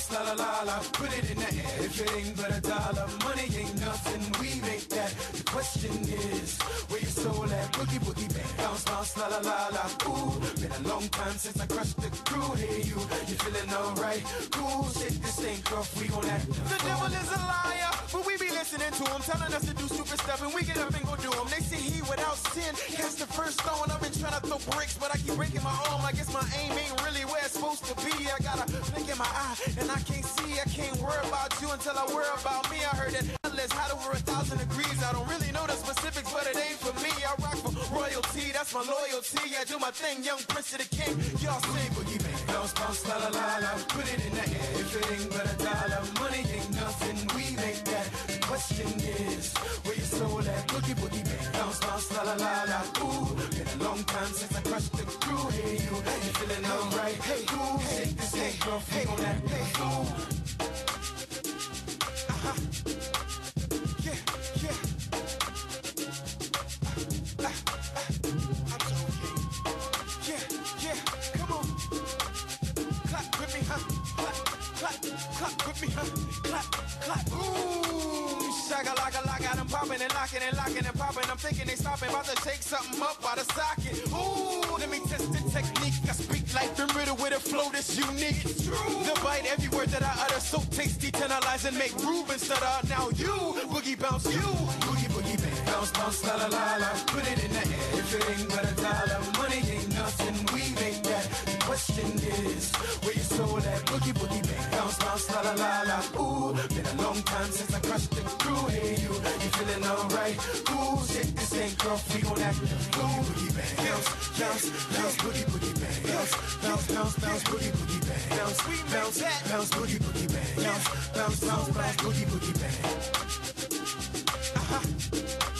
bounce, la la la la. Put it in the air if it ain't but a dollar. Money ain't nothing, we make that. The question is, where your soul at? Boogie, boogie, bang. Bounce, bounce, la la la la. Ooh, been a long time since I crushed the crew. Hey, you, you feeling alright? Cool, shake this thing, rough, we gon' act. The devil is a liar, but we listening to him, telling us to do stupid stuff, and we get up and go do them. They say he without sin, cast the first stone. I've been trying to throw bricks, but I keep breaking my arm. I guess my aim ain't really where it's supposed to be. I got a blink in my eye, and I can't see. I can't worry about you until I worry about me. I heard that it's hot over a thousand degrees. I don't really know the specifics, but it ain't for me. I rock for royalty, that's my loyalty. I do my thing, young prince of the king. Y'all sing boogie man. Bounce, bounce, la la la la. Put it in the air if it ain't but a dollar. Money ain't nothing, we make question is, where your soul at? Boogie, boogie, bang. Bounce, bounce, la la la la. Ooh, been a long time since I crushed the crew. Hey, you, you feeling alright? Hey, ooh, shake this hey, girl, hey, on that. Hey, ooh. Uh-huh. Yeah, yeah. Uh, uh, uh, I'm so okay. Yeah, yeah, come on. Clap with me, huh? Clap, clap, clap with me, huh? Clap, clap. Ooh, shaka laka laka, I'm popping and locking and locking and popping. I'm thinking they stopping, about to shake something up out of socket. Ooh, let me test the technique. I speak like the riddle with a flow that's unique. It's true. The bite, every word that I utter, so tasty, tantalize and make Ruben stutter. Now you, boogie bounce, you, Boogie, boogie, bang. Bounce, bounce, la la la la. Put it in the air if it ain't but a dollar. Money ain't nothing, we make. The question is, where your soul at? Boogie, boogie, bang. Bounce, bounce, la la la la. Ooh, been a long time since I crushed the crew. Hey, you, you feeling alright? Ooh, shake this thing, girl, we gon' act. Ooh, boogie, bang. Bounce, bounce, bounce, boogie, boogie, bang. Bounce, bounce, bounce, bounce, boogie, boogie, bang. Bounce, bounce, bounce, boogie, boogie, bang. Bounce, bounce, bounce, bounce, boogie, boogie, bang. uh-huh.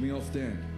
We all stand?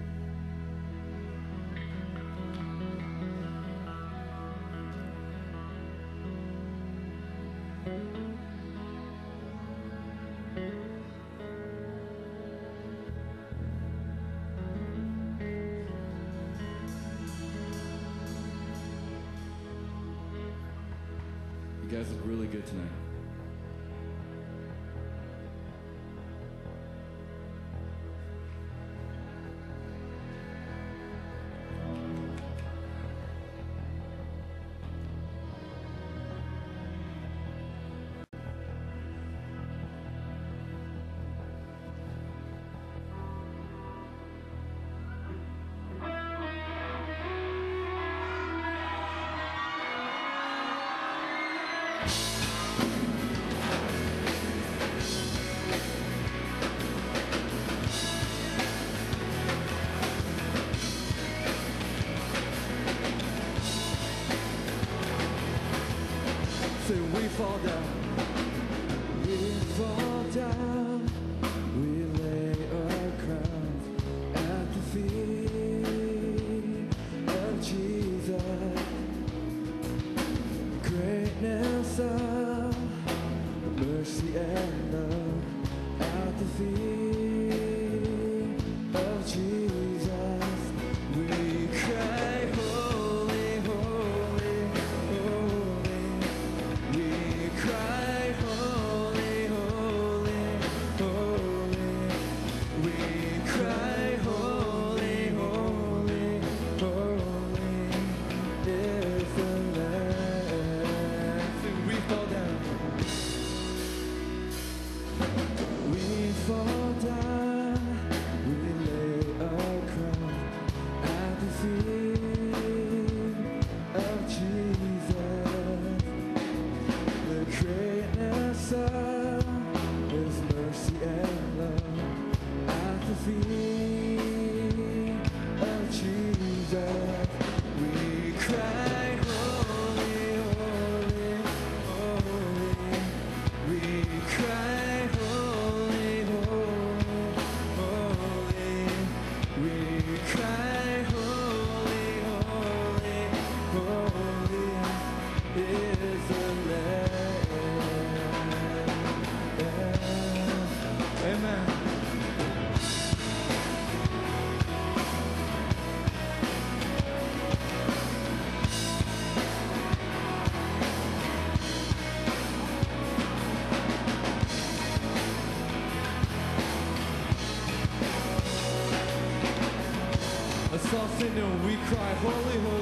To We cry, holy, holy.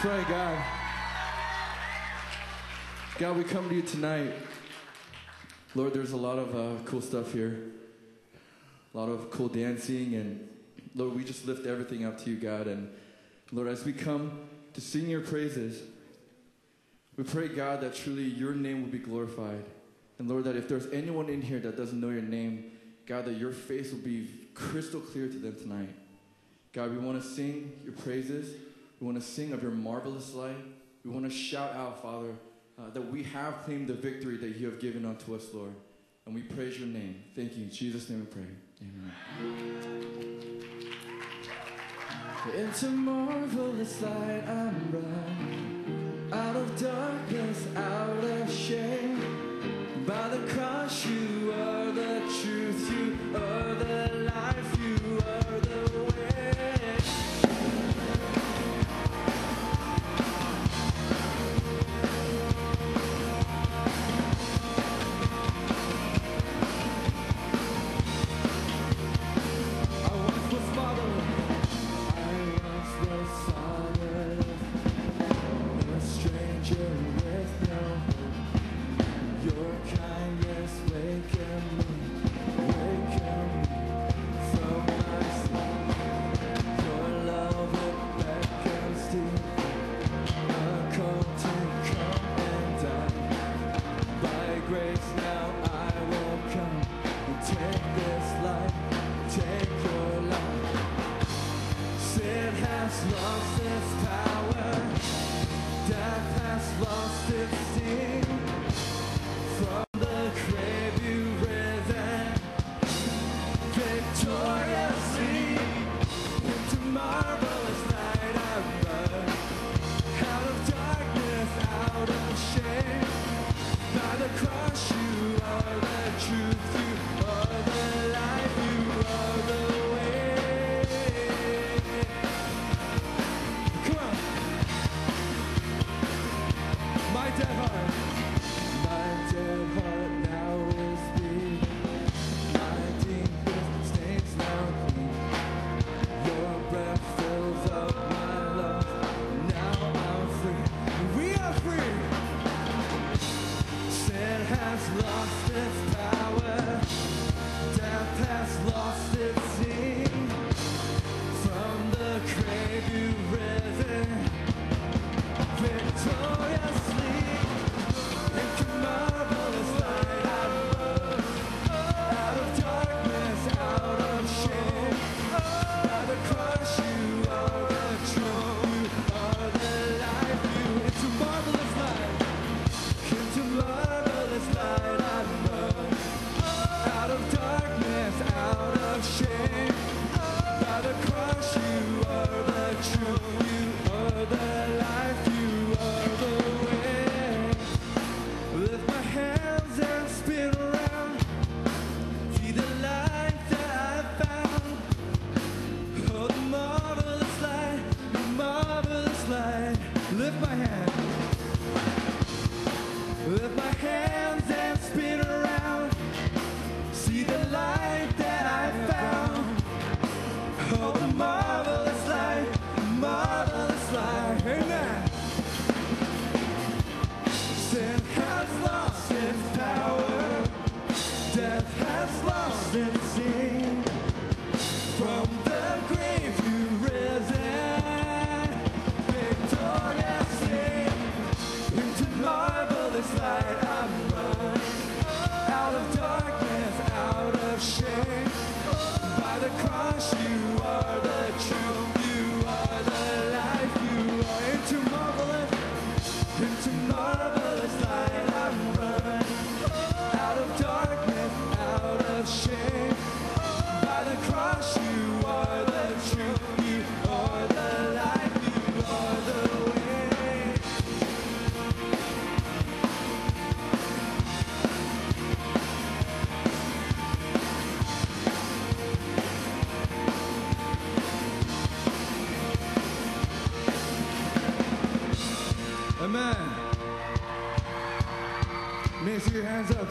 Pray, God. God, we come to you tonight. Lord, there's a lot of uh, cool stuff here, a lot of cool dancing, and Lord, we just lift everything up to you, God. And Lord, as we come to sing your praises, we pray, God, that truly your name will be glorified. And Lord, that if there's anyone in here that doesn't know your name, God, that your face will be crystal clear to them tonight. God, we want to sing your praises. We want to sing of your marvelous light. We want to shout out, Father, uh, that we have claimed the victory that you have given unto us, Lord. And we praise your name. Thank you. In Jesus' name we pray. Amen. Into marvelous light I'm brought, out of darkness, out of shame. By the cross, you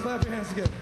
Clap your hands together.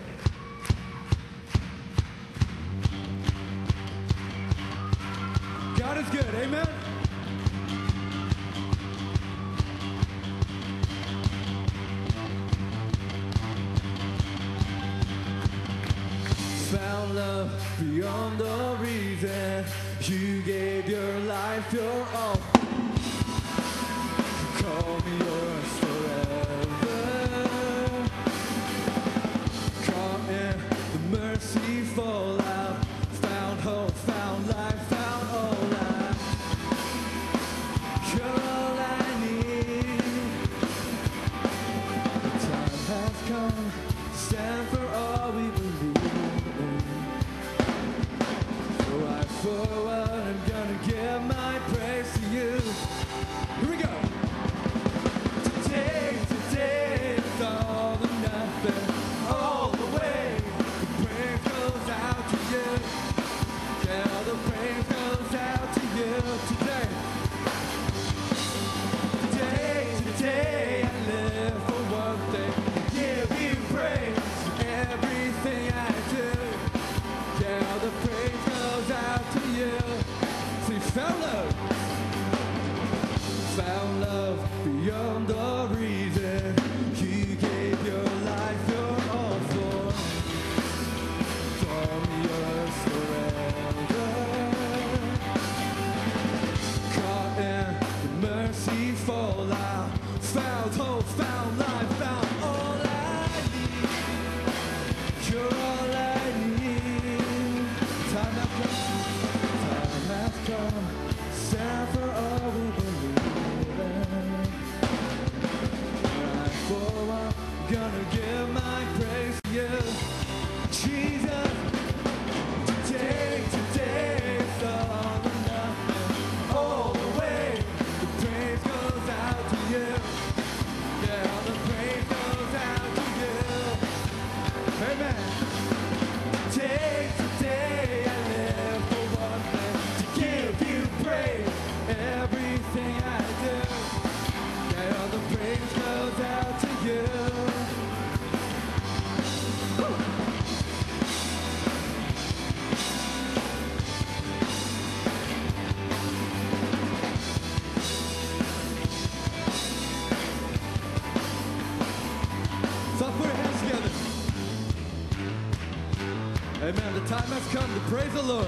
the Lord.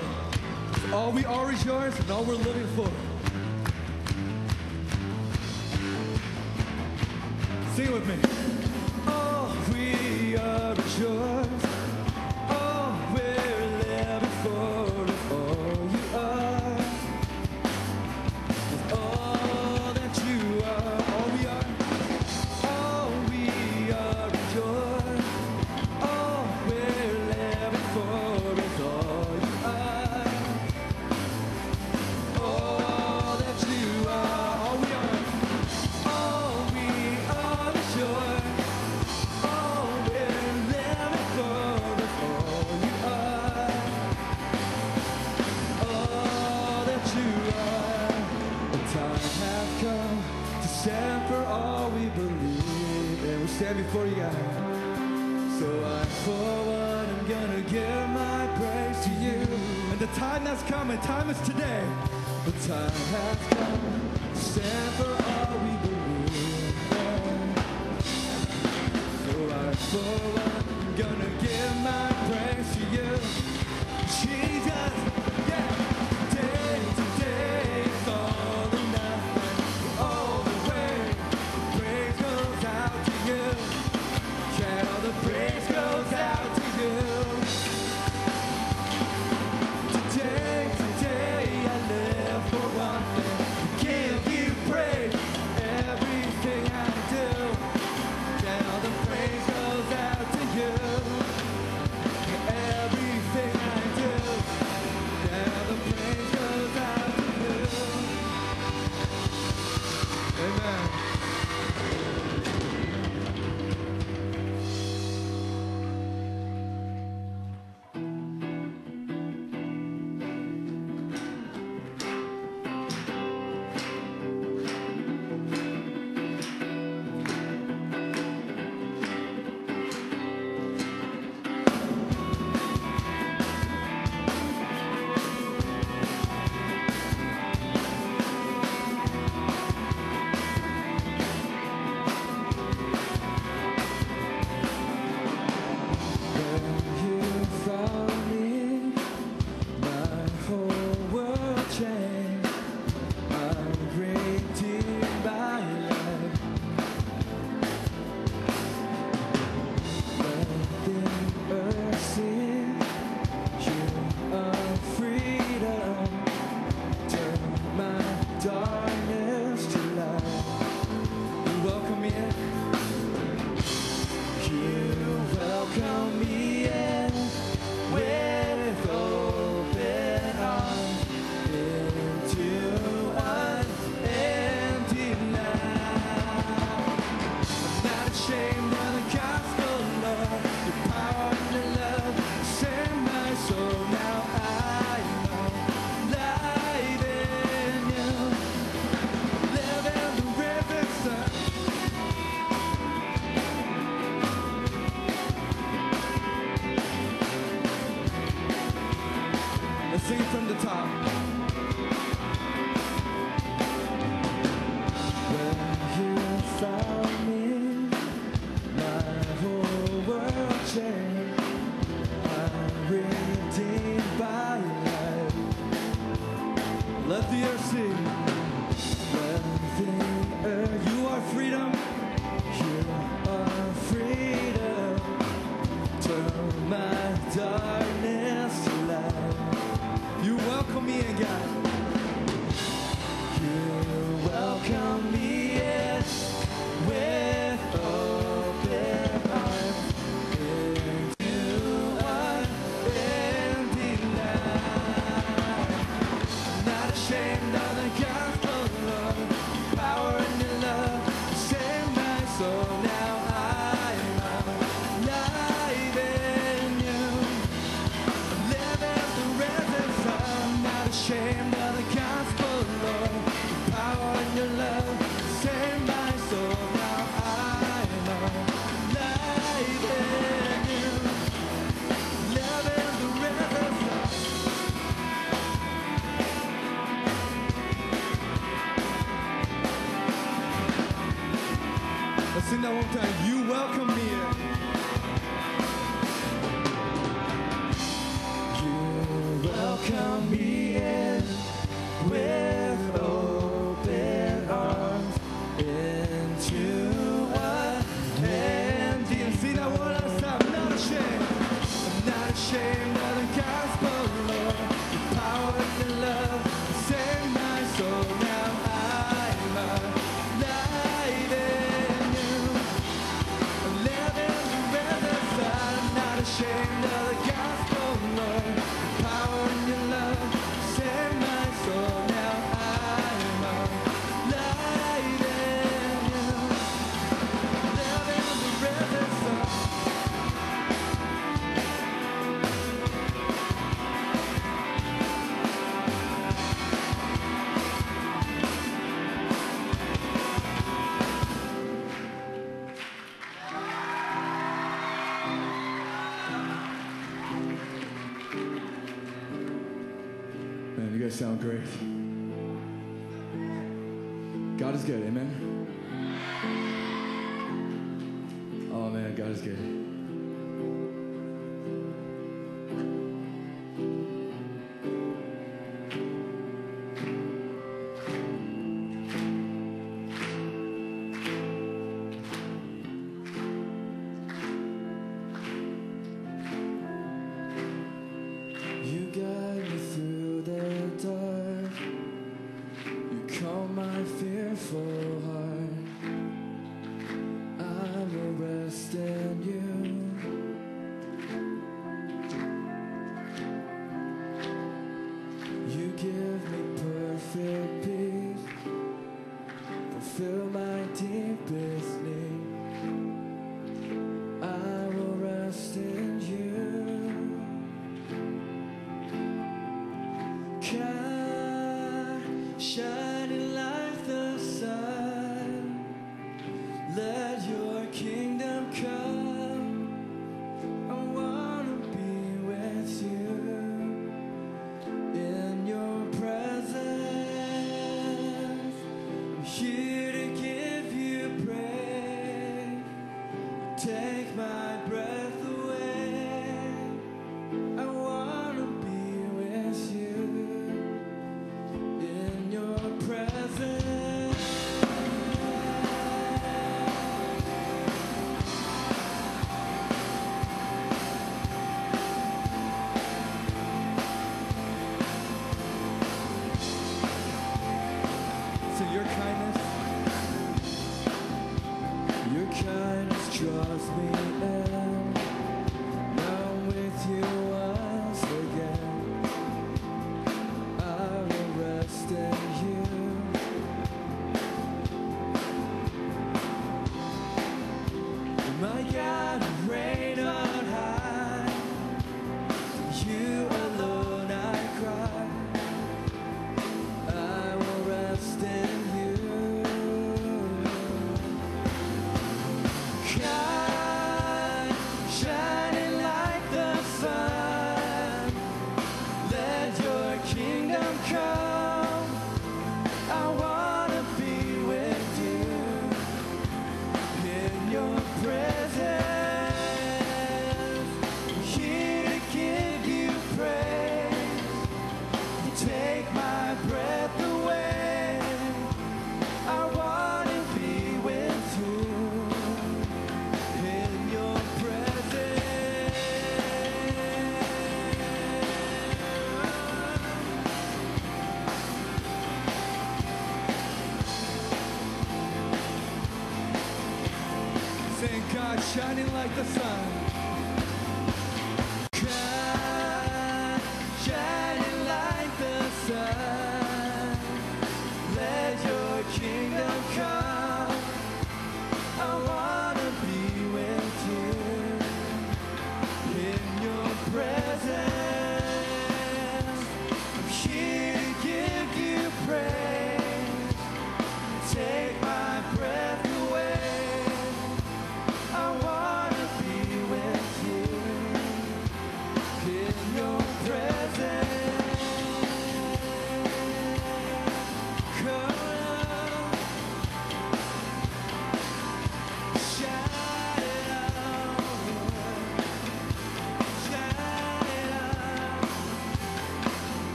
All we are is yours, and all we're living. time that's coming. Time is today. The time has come. Stand for us. thank you. Good.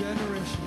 generation.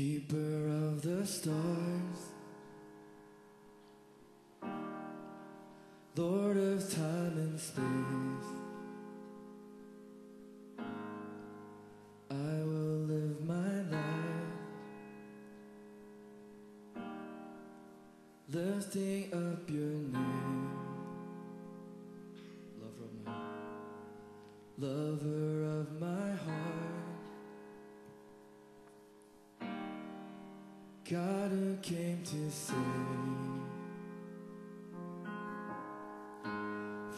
keeper of the stars.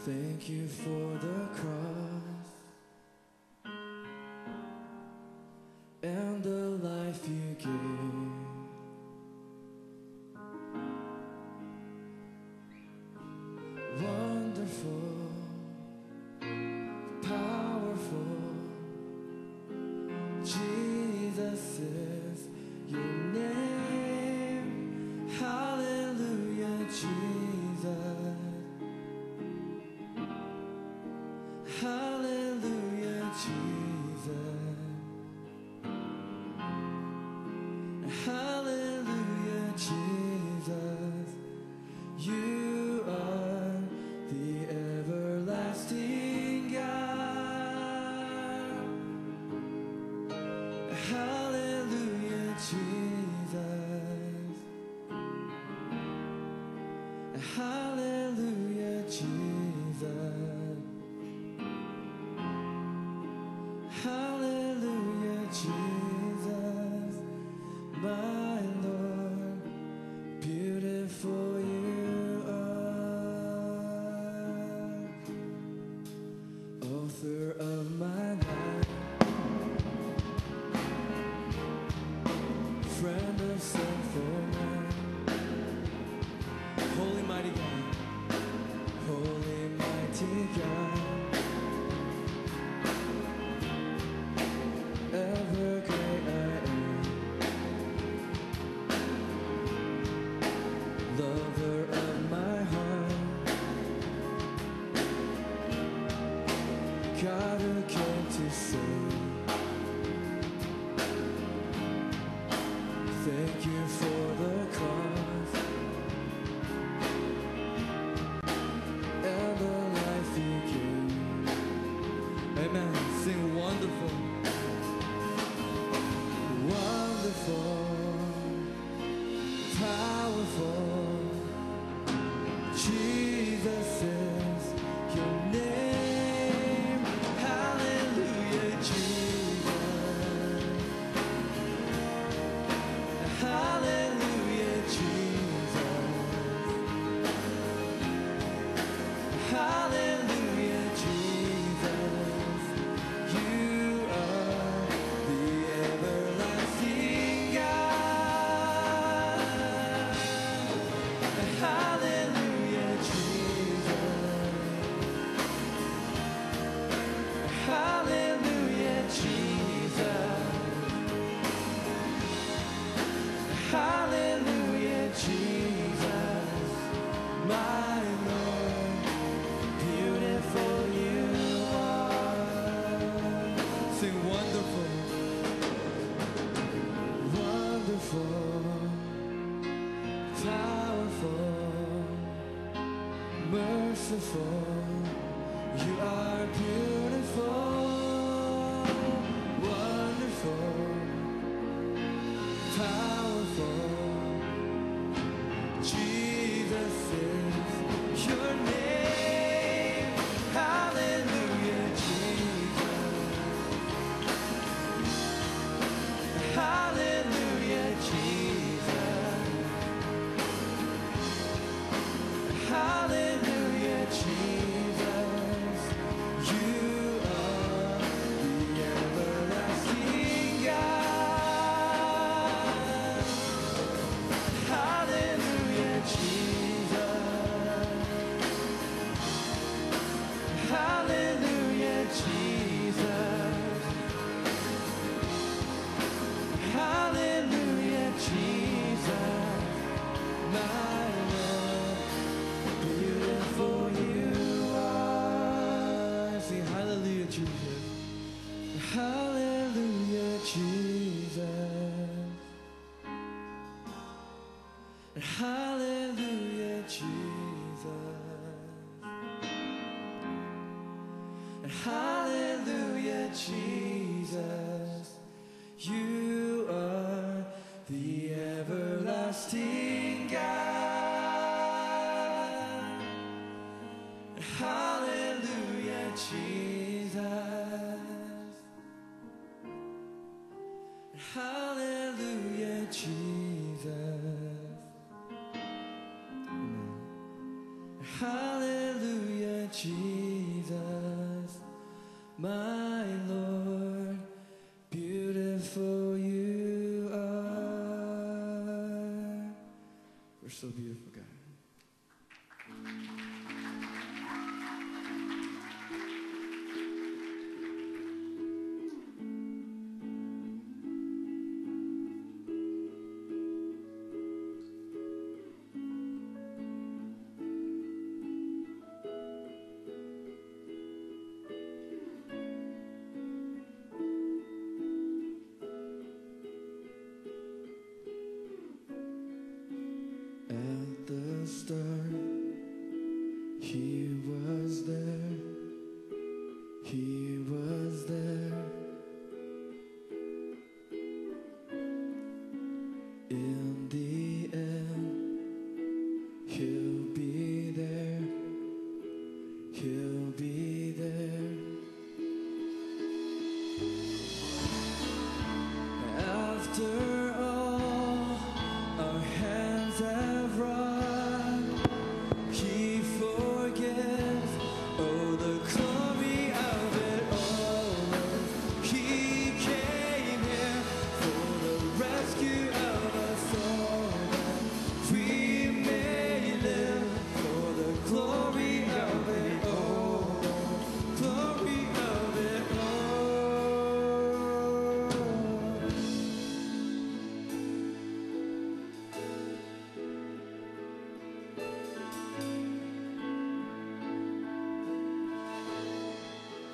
Thank you for the cross.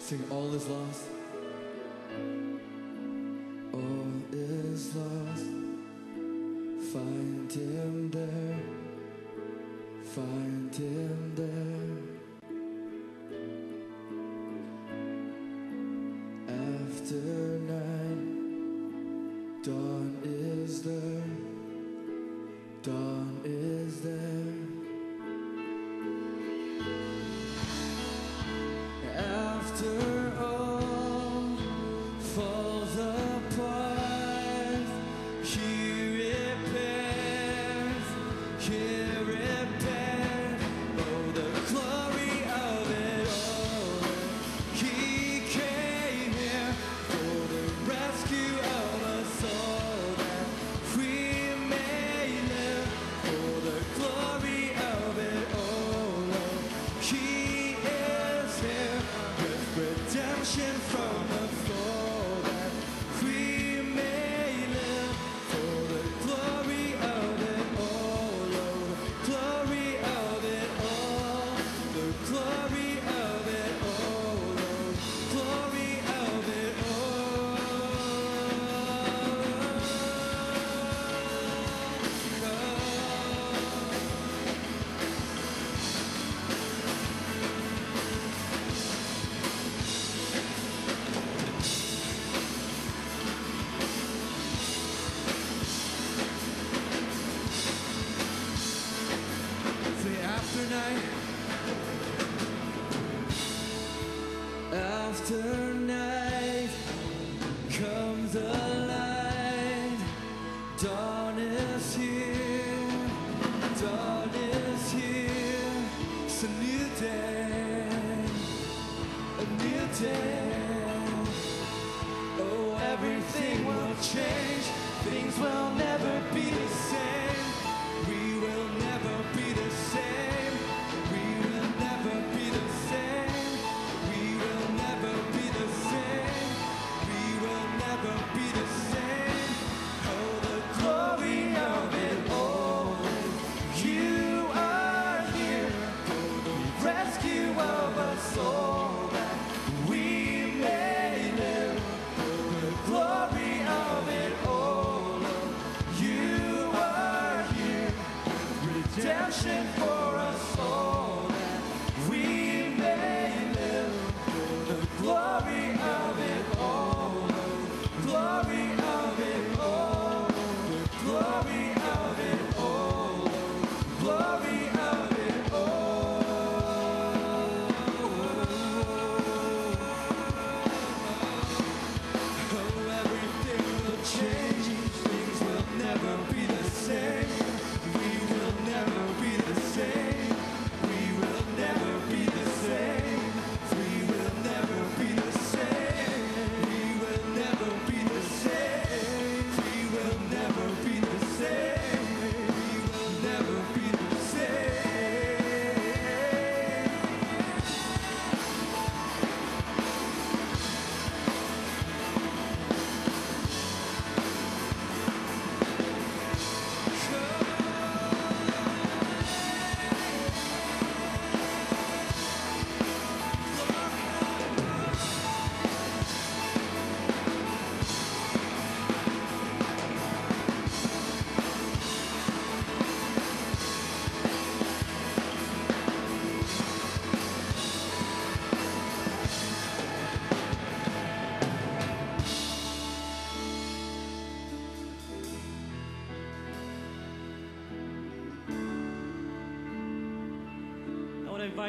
Sing all is lost. All is lost. Find him there. Find him there. After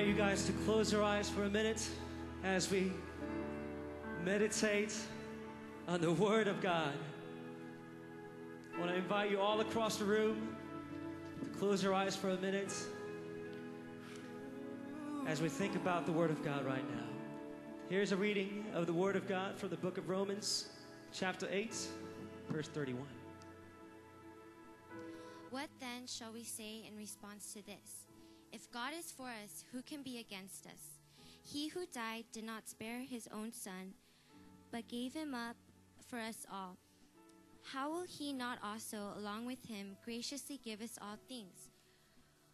you guys to close your eyes for a minute as we meditate on the Word of God. I want to invite you all across the room to close your eyes for a minute as we think about the Word of God right now. Here's a reading of the Word of God from the book of Romans, chapter 8, verse 31. What then shall we say in response to this? If God is for us, who can be against us? He who died did not spare his own son, but gave him up for us all. How will he not also, along with him, graciously give us all things?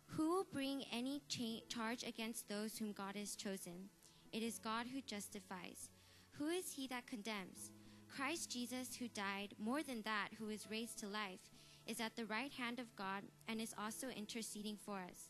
Who will bring any cha- charge against those whom God has chosen? it is God who justifies. Who is he that condemns? Christ Jesus, who died, more than that, who is raised to life, is at the right hand of God and is also interceding for us.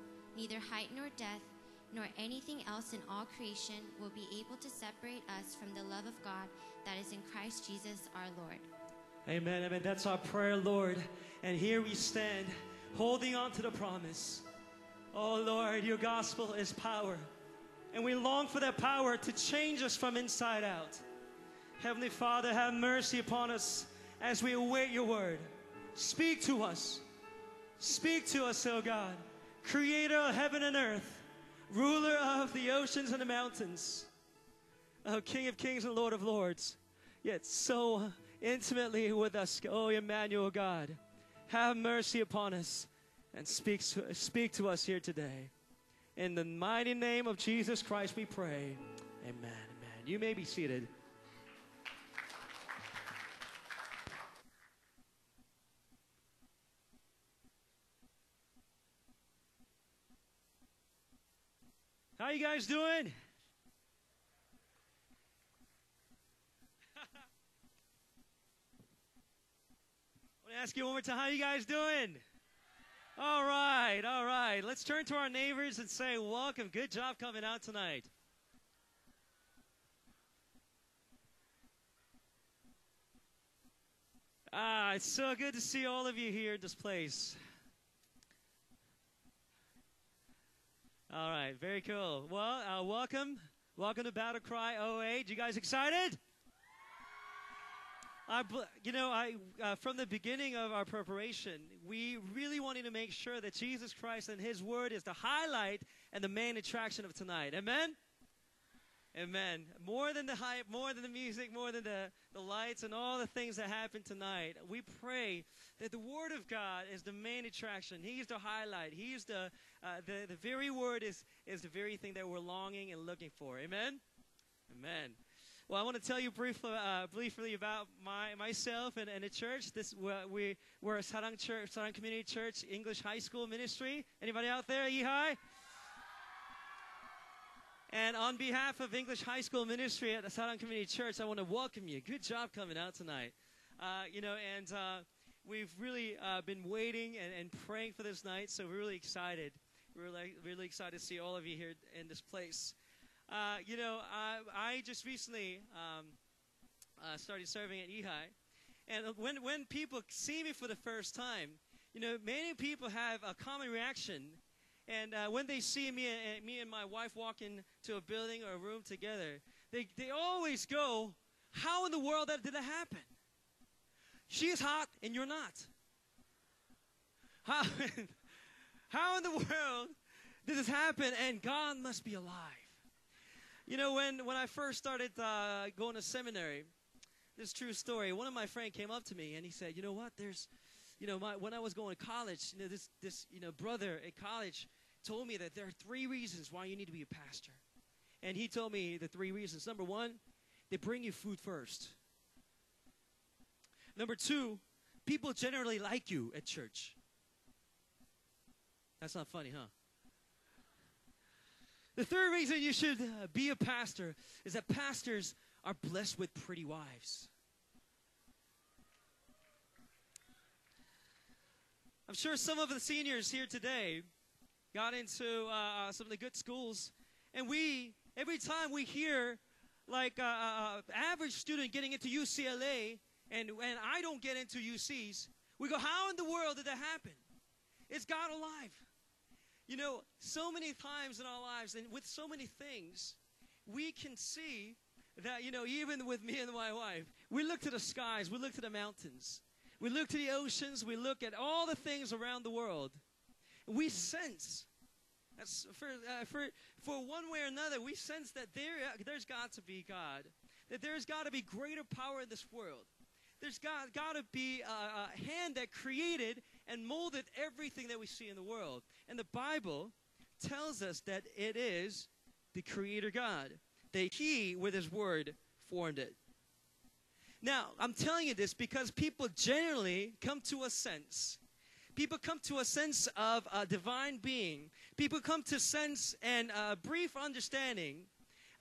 neither height nor depth, nor anything else in all creation will be able to separate us from the love of God that is in Christ Jesus our Lord. Amen. Amen. That's our prayer, Lord. And here we stand, holding on to the promise. Oh, Lord, your gospel is power. And we long for that power to change us from inside out. Heavenly Father, have mercy upon us as we await your word. Speak to us. Speak to us, O God, creator of heaven and earth, ruler of the oceans and the mountains, O King of kings and Lord of lords, yet so intimately with us, Oh, Emmanuel God. Have mercy upon us and speak to, speak to us here today. In the mighty name of Jesus Christ, we pray. Amen. Amen. You may be seated. How you guys doing? I want to ask you one more time. How you guys doing? All right, all right. Let's turn to our neighbors and say, "Welcome. Good job coming out tonight." Ah, it's so good to see all of you here in this place. All right, very cool. Well, uh, welcome. Welcome to Battle Cry 08. You guys excited? I, you know, I uh, from the beginning of our preparation, we really wanted to make sure that Jesus Christ and His Word is the highlight and the main attraction of tonight. Amen. Amen. More than the hype, more than the music, more than the, the lights and all the things that happen tonight, we pray that the Word of God is the main attraction. He's the highlight. He's the, uh, the, the very Word is, is the very thing that we're longing and looking for. Amen? Amen. Well, I want to tell you briefly, uh, briefly about my, myself and, and the church. This we're, we, we're a Sarang Church, Sarang Community Church English High School Ministry. Anybody out there? Ehigh? And on behalf of English High School Ministry at the Sarang Community Church, I want to welcome you. Good job coming out tonight. Uh, you know, and uh, we've really uh, been waiting and, and praying for this night, so we're really excited. We're really, really excited to see all of you here in this place. Uh, you know, I, I just recently um, uh, started serving at Ehigh, and when when people see me for the first time, you know, many people have a common reaction, and uh, when they see me and me and my wife walk into a building or a room together, they they always go, "How in the world that did that happen? She's hot and you're not. How how in the world did this happen? And God must be alive." You know, when, when I first started uh, going to seminary, this true story, one of my friends came up to me and he said, you know what, there's, you know, my, when I was going to college, you know, this, this, you know, brother at college told me that there are three reasons why you need to be a pastor. And he told me the three reasons. Number one, they bring you food first. Number two, people generally like you at church. That's not funny, huh? The third reason you should uh, be a pastor is that pastors are blessed with pretty wives. I'm sure some of the seniors here today got into uh, uh, some of the good schools, and we, every time we hear like uh, uh, average student getting into UCLA, and, and I don't get into UCs, we go, how in the world did that happen? Is God alive? You know, so many times in our lives and with so many things, we can see that, you know, even with me and my wife, we look to the skies, we look to the mountains, we look to the oceans, we look at all the things around the world. We sense for, uh, for, for one way or another, we sense that there, uh, there's got to be God, that there's got to be greater power in this world. There's got, got to be a, a hand that created and molded everything that we see in the world. And the Bible tells us that it is the Creator God, that He, with His Word, formed it. Now, I'm telling you this because people generally come to a sense. People come to a sense of a divine being. People come to sense and a brief understanding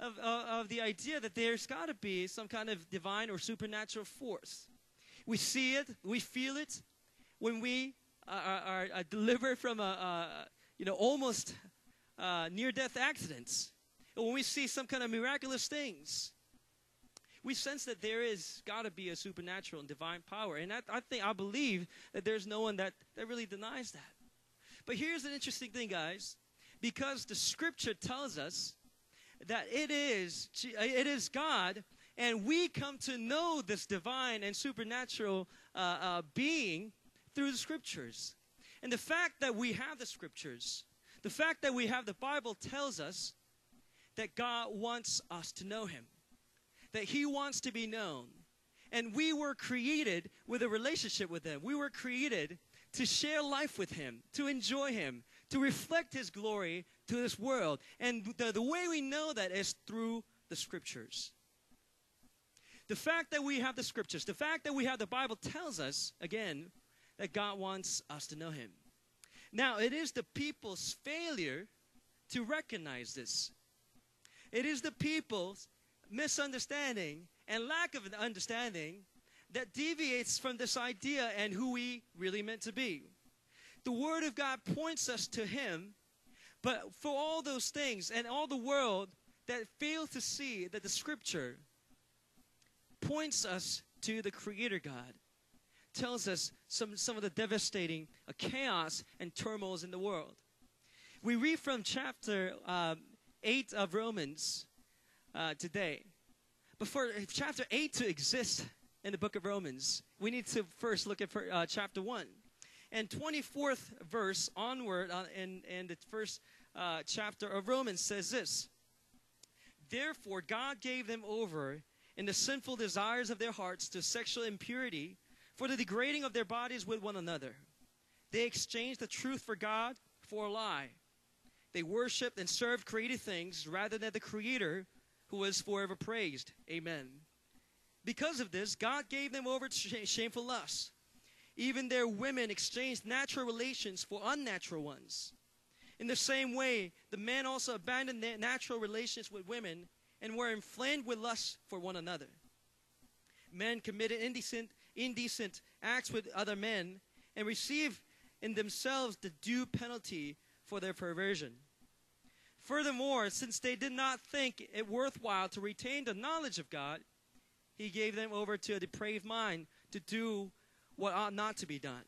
of, of, of the idea that there's got to be some kind of divine or supernatural force. We see it, we feel it when we are, are, are delivered from a, a you know, almost uh, near-death accidents. When we see some kind of miraculous things, we sense that there is got to be a supernatural and divine power. And I, I think, I believe that there's no one that, that really denies that. But here's an interesting thing, guys. Because the scripture tells us that it is, it is God, and we come to know this divine and supernatural uh, uh, being through the scriptures. And the fact that we have the scriptures, the fact that we have the Bible tells us that God wants us to know Him that He wants to be known. And we were created with a relationship with Him. We were created to share life with Him, to enjoy Him, to reflect His glory to this world. And the, the way we know that is through the Scriptures. The fact that we have the Scriptures, the fact that we have the Bible tells us, again, that God wants us to know Him. Now, it is the people's failure to recognize this. It is the people's misunderstanding and lack of understanding that deviates from this idea and who we really meant to be. The Word of God points us to Him, but for all those things and all the world that fails to see that the Scripture points us to the Creator God, tells us some, some of the devastating uh, chaos and turmoils in the world. We read from chapter um, 8 of Romans uh, today. But for chapter 8 to exist in the book of Romans, we need to first look at uh, chapter 1. And 24th verse onward uh, in, in the first uh, chapter of Romans says this Therefore, God gave them over in the sinful desires of their hearts to sexual impurity for the degrading of their bodies with one another. They exchanged the truth for God for a lie. They worshiped and served created things rather than the Creator who is forever praised. Amen. Because of this, God gave them over to sh- shameful lusts. Even their women exchanged natural relations for unnatural ones. In the same way, the men also abandoned their natural relations with women and were inflamed with lust for one another. Men committed indecent, indecent acts with other men and received in themselves the due penalty for their perversion. Furthermore, since they did not think it worthwhile to retain the knowledge of God, he gave them over to a depraved mind to do what ought not to be done.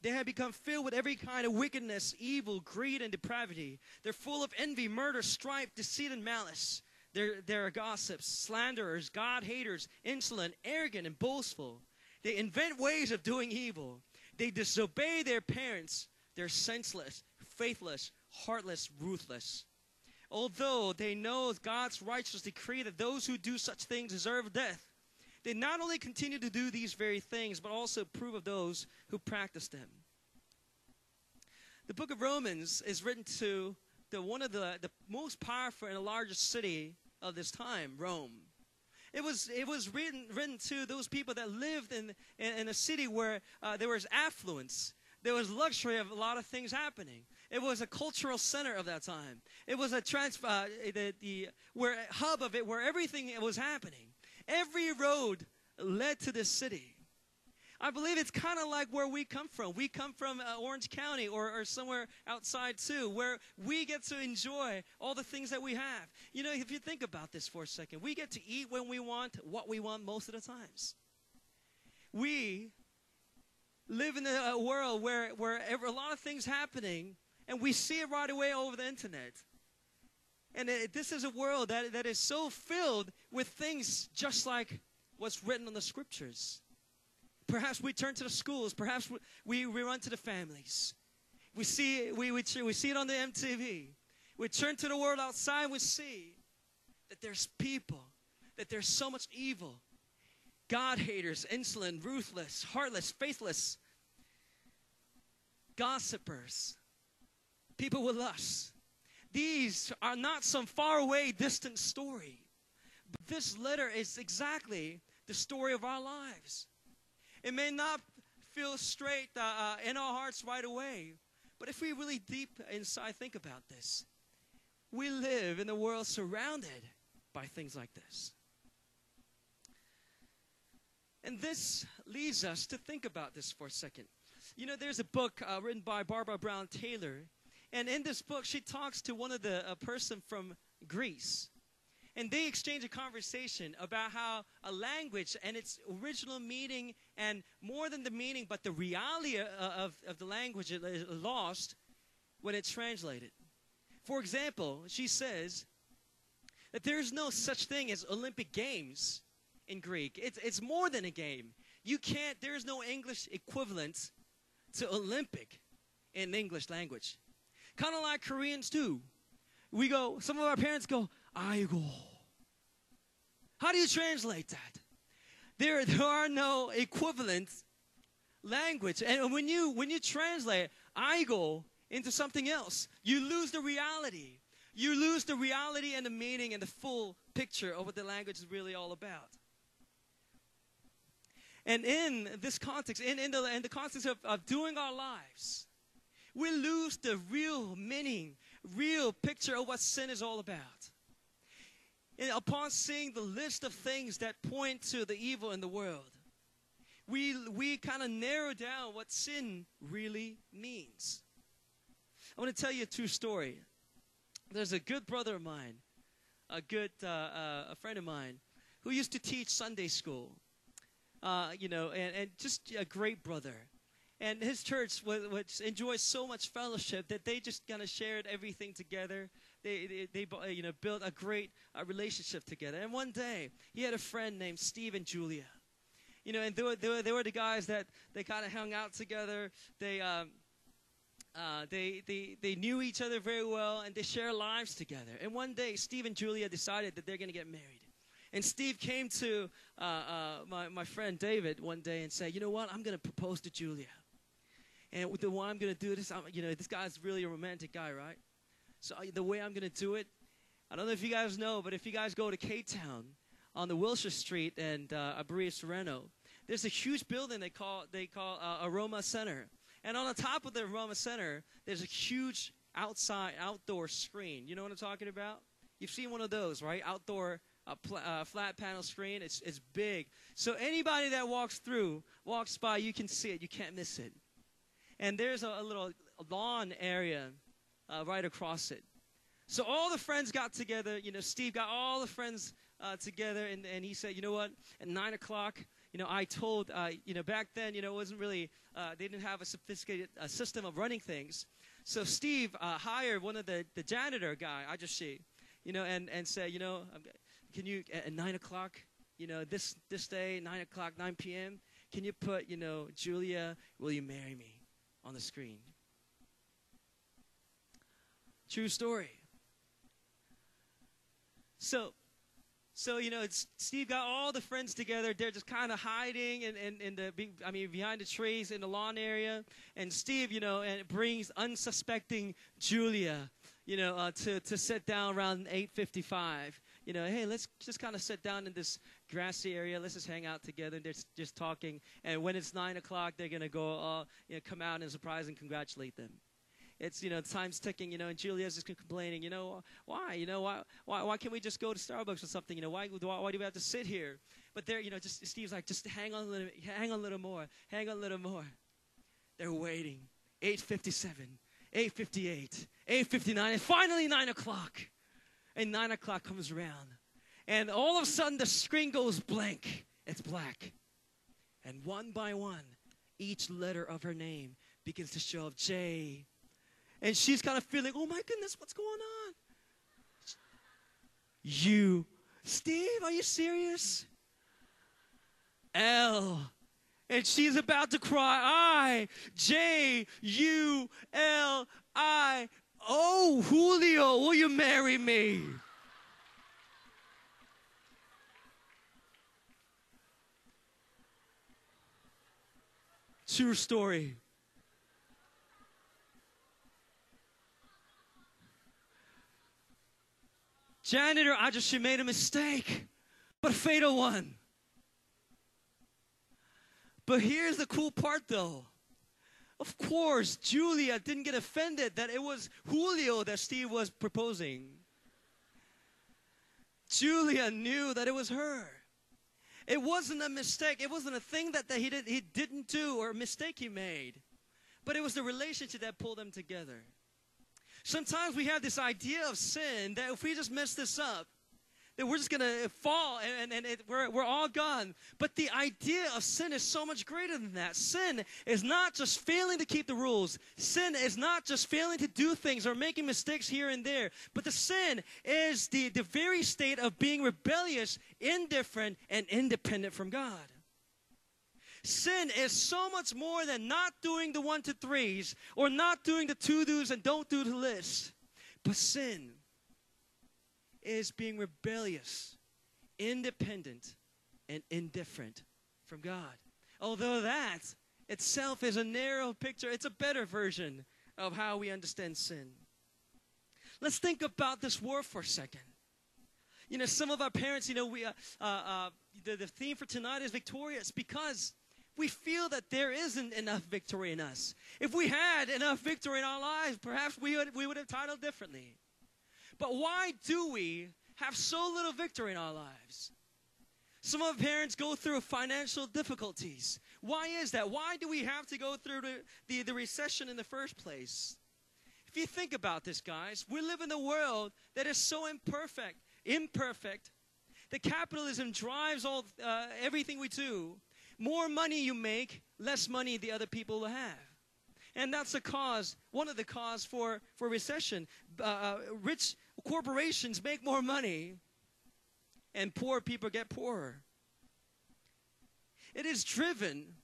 They had become filled with every kind of wickedness, evil, greed, and depravity. They're full of envy, murder, strife, deceit, and malice. They're, they're gossips, slanderers, God haters, insolent, arrogant, and boastful. They invent ways of doing evil. They disobey their parents. They're senseless, faithless, heartless, ruthless although they know God's righteous decree that those who do such things deserve death, they not only continue to do these very things, but also approve of those who practice them. The book of Romans is written to the, one of the, the most powerful and largest city of this time, Rome. It was, it was written, written to those people that lived in, in, in a city where uh, there was affluence, there was luxury of a lot of things happening. It was a cultural center of that time. It was a trans, uh, the, the where hub of it, where everything was happening. Every road led to this city. I believe it's kind of like where we come from. We come from uh, Orange County or, or somewhere outside too, where we get to enjoy all the things that we have. You know, if you think about this for a second, we get to eat when we want, what we want most of the times. We live in a world where, where a lot of things happening and we see it right away over the internet. And it, this is a world that, that is so filled with things just like what's written in the scriptures. Perhaps we turn to the schools. Perhaps we, we run to the families. We see, we, we, we see it on the MTV. we turn to the world outside, we see that there's people, that there's so much evil. God haters, insolent, ruthless, heartless, faithless, gossipers, people with us. These are not some faraway, distant story. But this letter is exactly the story of our lives. It may not feel straight uh, uh, in our hearts right away, but if we really deep inside think about this, we live in a world surrounded by things like this. And this leads us to think about this for a second. You know, there's a book uh, written by Barbara Brown Taylor, and in this book, she talks to one of the a person from Greece, and they exchange a conversation about how a language and its original meaning, and more than the meaning, but the reality of, of, of the language is lost when it's translated. For example, she says that there's no such thing as Olympic Games in Greek. It's, it's more than a game. You can't, there's no English equivalent to Olympic in English language. Kind of like Koreans too. We go, some of our parents go, 아이고. How do you translate that? There, there are no equivalent language. And when you, when you translate 아이고 into something else, you lose the reality. You lose the reality and the meaning and the full picture of what the language is really all about. And in this context, in, in, the, in the context of, of doing our lives, we lose the real meaning, real picture of what sin is all about. And upon seeing the list of things that point to the evil in the world, we, we kind of narrow down what sin really means. I want to tell you a true story. There's a good brother of mine, a good uh, uh, a friend of mine, who used to teach Sunday school. Uh, you know, and, and just a great brother. And his church was, enjoys so much fellowship that they just kind of shared everything together. They, they, they you know, built a great uh, relationship together. And one day, he had a friend named Steve and Julia. You know, and they were, they were, they were the guys that they kind of hung out together. They, um, uh, they, they, they knew each other very well and they shared lives together. And one day, Steve and Julia decided that they're going to get married. And Steve came to uh, uh, my, my friend David one day and said, You know what? I'm going to propose to Julia. And the way I'm going to do this, I'm, you know, this guy's really a romantic guy, right? So the way I'm going to do it, I don't know if you guys know, but if you guys go to K-Town on the Wilshire Street and uh, Abria Serrano, there's a huge building they call they call uh, Aroma Center. And on the top of the Aroma Center, there's a huge outside outdoor screen. You know what I'm talking about? You've seen one of those, right? Outdoor uh, pl- uh, flat panel screen. It's it's big. So anybody that walks through, walks by, you can see it. You can't miss it. And there's a, a little lawn area uh, right across it. So all the friends got together. You know, Steve got all the friends uh, together, and, and he said, you know what? At nine o'clock, you know, I told, uh, you know, back then, you know, it wasn't really, uh, they didn't have a sophisticated system of running things. So Steve uh, hired one of the, the janitor guy, I just see, you know, and, and said, you know, can you, at, at nine o'clock, you know, this, this day, nine o'clock, 9 p.m., can you put, you know, Julia, will you marry me on the screen? True story. So, so you know, Steve got all the friends together. They're just kind of hiding in, in, in the, I mean, behind the trees in the lawn area. And Steve, you know, and brings unsuspecting Julia, you know, uh, to to sit down around 8:55. You know, hey, let's just kind of sit down in this grassy area. Let's just hang out together. They're just, talking. And when it's nine o'clock, they're gonna go, uh, you know, come out and surprise and congratulate them. It's you know time's ticking you know and julia's just complaining you know why? You know why why, why can't we just go to starbucks or something? You know why, why why do we have to sit here? But they're you know just steve's like just hang on a little hang on a little more hang on a little more. They're waiting. 857 858 859 and finally 9 o'clock. And 9 o'clock comes around and all of a sudden the screen goes blank it's black and one by one each letter of her name begins to show up j and she's kind of feeling, oh my goodness, what's going on? You, Steve, are you serious? L. And she's about to cry, I, J, U, L, I, Oh, Julio, will you marry me? True story. Janitor, I just she made a mistake, but a fatal one. But here's the cool part though. Of course, Julia didn't get offended that it was Julio that Steve was proposing. Julia knew that it was her. It wasn't a mistake. It wasn't a thing that, that he, did, he didn't do or a mistake he made. But it was the relationship that pulled them together. Sometimes we have this idea of sin that if we just mess this up, that we're just gonna fall and, and, it, we're, we're all gone. But the idea of sin is so much greater than that. Sin is not just failing to keep the rules. Sin is not just failing to do things or making mistakes here and there. But the sin is the, the very state of being rebellious, indifferent, and independent from God. Sin is so much more than not doing the one to threes or not doing the two do's and don't do the list. But sin is being rebellious, independent, and indifferent from God. Although that itself is a narrow picture, it's a better version of how we understand sin. Let's think about this war for a second. You know, some of our parents, you know, we uh, uh, uh, the, the theme for tonight is victorious because we feel that there isn't enough victory in us. If we had enough victory in our lives, perhaps we would, we would have titled differently. But why do we have so little victory in our lives? Some of our parents go through financial difficulties. Why is that? Why do we have to go through the, the, the recession in the first place? If you think about this, guys, we live in a world that is so imperfect, imperfect. The capitalism drives all uh, everything we do. More money you make, less money the other people will have. And that's the cause, one of the cause for, for recession. Uh, uh, rich corporations make more money, and poor people get poorer. It is driven,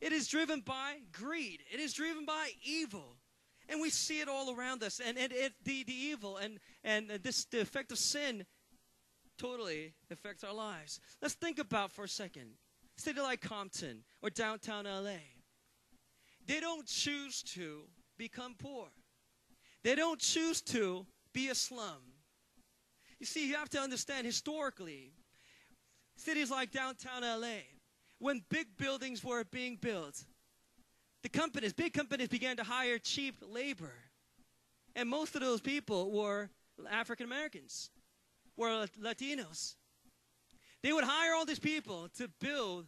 it is driven by greed. It is driven by evil. And we see it all around us. And, and it, the, the evil and, and this the effect of sin totally affects our lives. Let's think about for a second. City like Compton or downtown LA. They don't choose to become poor. They don't choose to be a slum. You see, you have to understand historically, cities like downtown LA, when big buildings were being built, the companies, big companies began to hire cheap labor. And most of those people were African Americans, were Latinos. They would hire all these people to build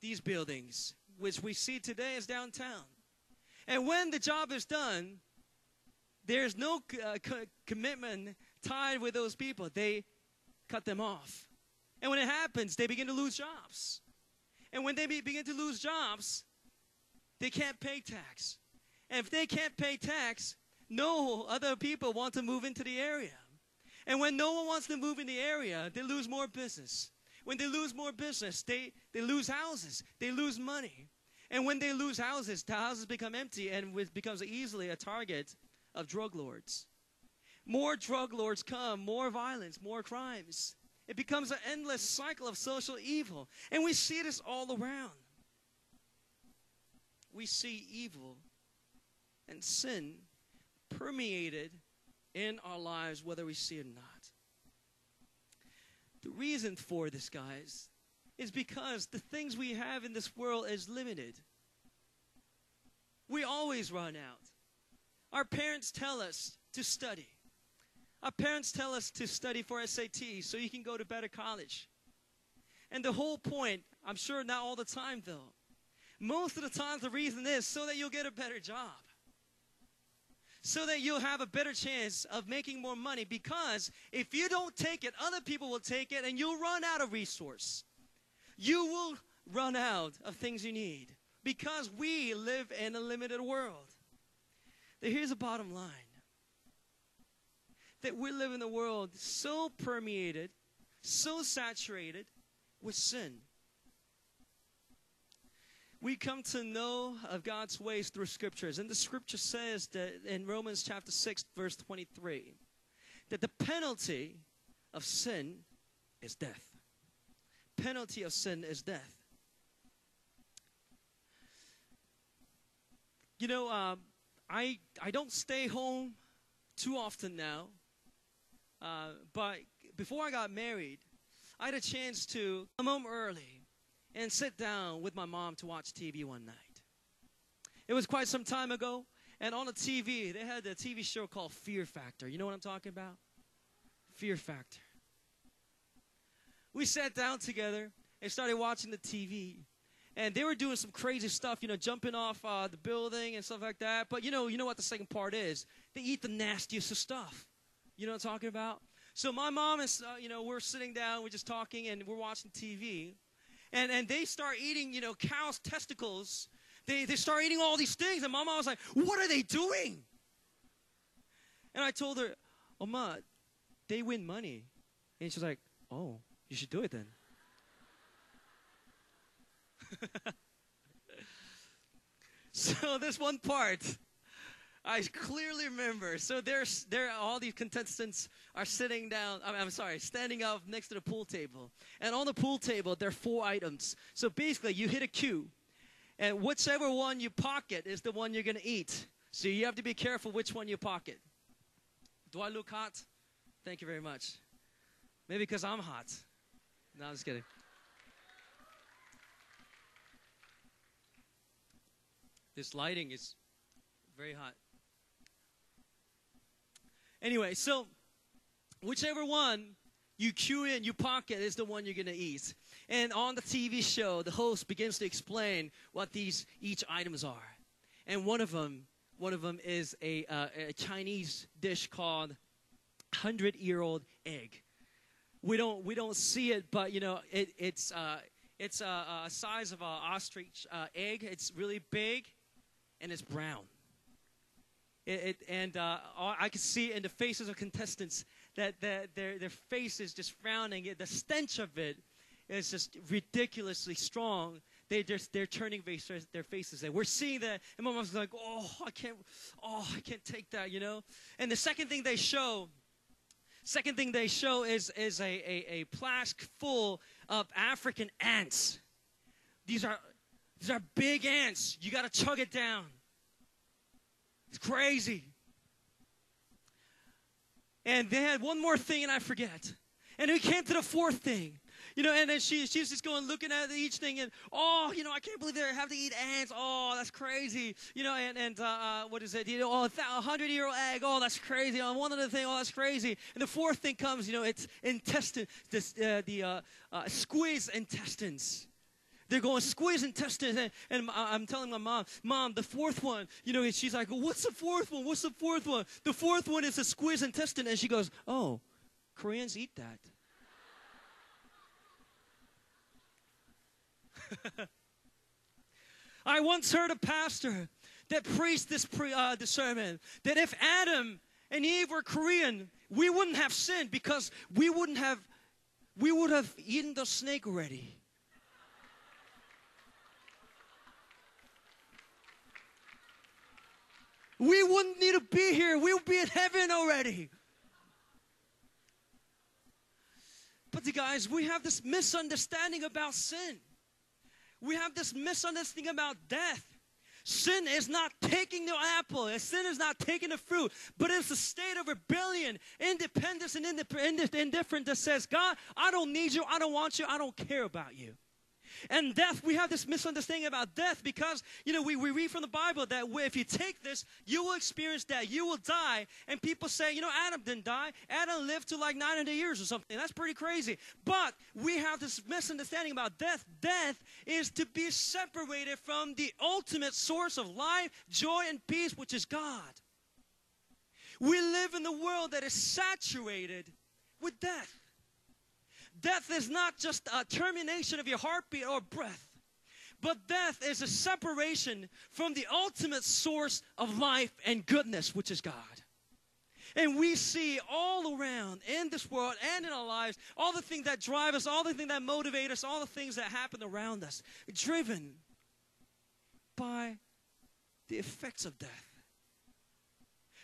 these buildings, which we see today as downtown. And when the job is done, there's no uh, co- commitment tied with those people. They cut them off. And when it happens, they begin to lose jobs. And when they be- begin to lose jobs, they can't pay tax. And if they can't pay tax, no other people want to move into the area. And when no one wants to move in the area, they lose more business. When they lose more business, they, they lose houses, they lose money. And when they lose houses, the houses become empty and it becomes easily a target of drug lords. More drug lords come, more violence, more crimes. It becomes an endless cycle of social evil. And we see this all around. We see evil and sin permeated in our lives, whether we see it or not. The reason for this, guys, is because the things we have in this world is limited. We always run out. Our parents tell us to study. Our parents tell us to study for SAT so you can go to better college. And the whole point, I'm sure not all the time though, most of the times the reason is so that you'll get a better job. So that you'll have a better chance of making more money because if you don't take it, other people will take it and you'll run out of resource. You will run out of things you need because we live in a limited world. Now, here's the bottom line that we live in a world so permeated, so saturated with sin. we come to know of God's ways through scriptures. And the scripture says that in Romans chapter 6, verse 23, that the penalty of sin is death. Penalty of sin is death. You know, um, I I don't stay home too often now, uh, but before I got married, I had a chance to come home early and sit down with my mom to watch TV one night. It was quite some time ago, and on the TV they had a TV show called Fear Factor. You know what I'm talking about? Fear Factor. We sat down together and started watching the TV and they were doing some crazy stuff, you know, jumping off uh, the building and stuff like that. But you know, you know what the second part is? They eat the nastiest of stuff. You know what I'm talking about? So my mom is, uh, you know, we're sitting down, we're just talking, and we're watching TV, and and they start eating, you know, cows' testicles. They they start eating all these things, and my mom was like, "What are they doing?" And I told her, "Oh, ma, they win money," and she's like, "Oh, you should do it then." so this one part I clearly remember. So there's there all these contestants are sitting down. I'm, I'm sorry, standing up next to the pool table, and on the pool table there are four items. So basically, you hit a cue, and whichever one you pocket is the one you're gonna eat. So you have to be careful which one you pocket. Do I look hot? Thank you very much. Maybe because I'm hot. No, I'm just kidding. This lighting is very hot. Anyway, so whichever one you cue in, you pocket is the one you're going to eat. And on the TV show, the host begins to explain what these each items are. And one of them, one of them is a, uh, a Chinese dish called hundred-year-old egg. We don't we don't see it, but you know it, it's uh, it's a, a size of an ostrich uh, egg. It's really big, and it's brown. It, it, and uh, I can see in the faces of contestants that the, their, their face is just frowning. The stench of it is just ridiculously strong. They just they're turning face, their faces. And we're seeing that, and my mom's like, "Oh, I can't, oh, I can't take that," you know. And the second thing they show, second thing they show is is a a, a flask full of African ants. These are these are big ants. You got to chug it down. It's crazy. And had one more thing, and I forget. And we came to the fourth thing. You know, and then she, she's just going looking at each thing, and oh, you know, I can't believe they have to eat ants. Oh, that's crazy. You know, and, and uh, uh, what is it? You know, oh, a hundred year old egg. Oh, that's crazy. On one other thing, oh, that's crazy. And the fourth thing comes, you know, it's intestine, this, uh, the uh, uh, squeeze intestines. They're going squeeze intestines, and, and I'm telling my mom, Mom, the fourth one, you know, and she's like, What's the fourth one? What's the fourth one? The fourth one is a squeeze intestine, and she goes, Oh, Koreans eat that. I once heard a pastor that preached this, pre, uh, this sermon that if Adam and Eve were Korean, we wouldn't have sinned because we wouldn't have we would have eaten the snake already. We wouldn't need to be here. We would be in heaven already. But the guys, we have this misunderstanding about sin. We have this misunderstanding about death. Sin is not taking the apple. Sin is not taking the fruit, but it's a state of rebellion, independence, and indifference that says, God, I don't need you. I don't want you. I don't care about you. And death, we have this misunderstanding about death because, you know, we, we read from the Bible that if you take this, you will experience death. You will die. And people say, you know, Adam didn't die. Adam lived to like 900 years or something. That's pretty crazy. But we have this misunderstanding about death. Death is to be separated from the ultimate source of life, joy, and peace, which is God. We live in the world that is saturated with death. Death is not just a termination of your heartbeat or breath, but death is a separation from the ultimate source of life and goodness, which is God. And we see all around in this world and in our lives all the things that drive us, all the things that motivate us, all the things that happen around us, driven by the effects of death.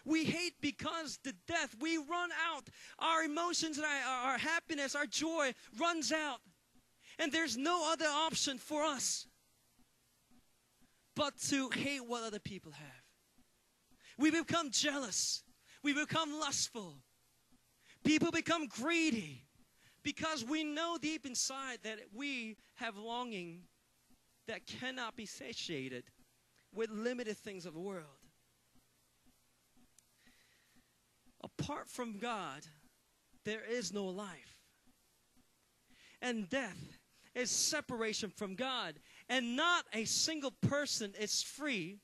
We hate because the death, we run out. Our emotions and our, our happiness, our joy runs out. And there's no other option for us but to hate what other people have. We become jealous. We become lustful. People become greedy because we know deep inside that we have longing that cannot be satiated with limited things of the world. Apart from God, there is no life. And death is separation from God. And not a single person is free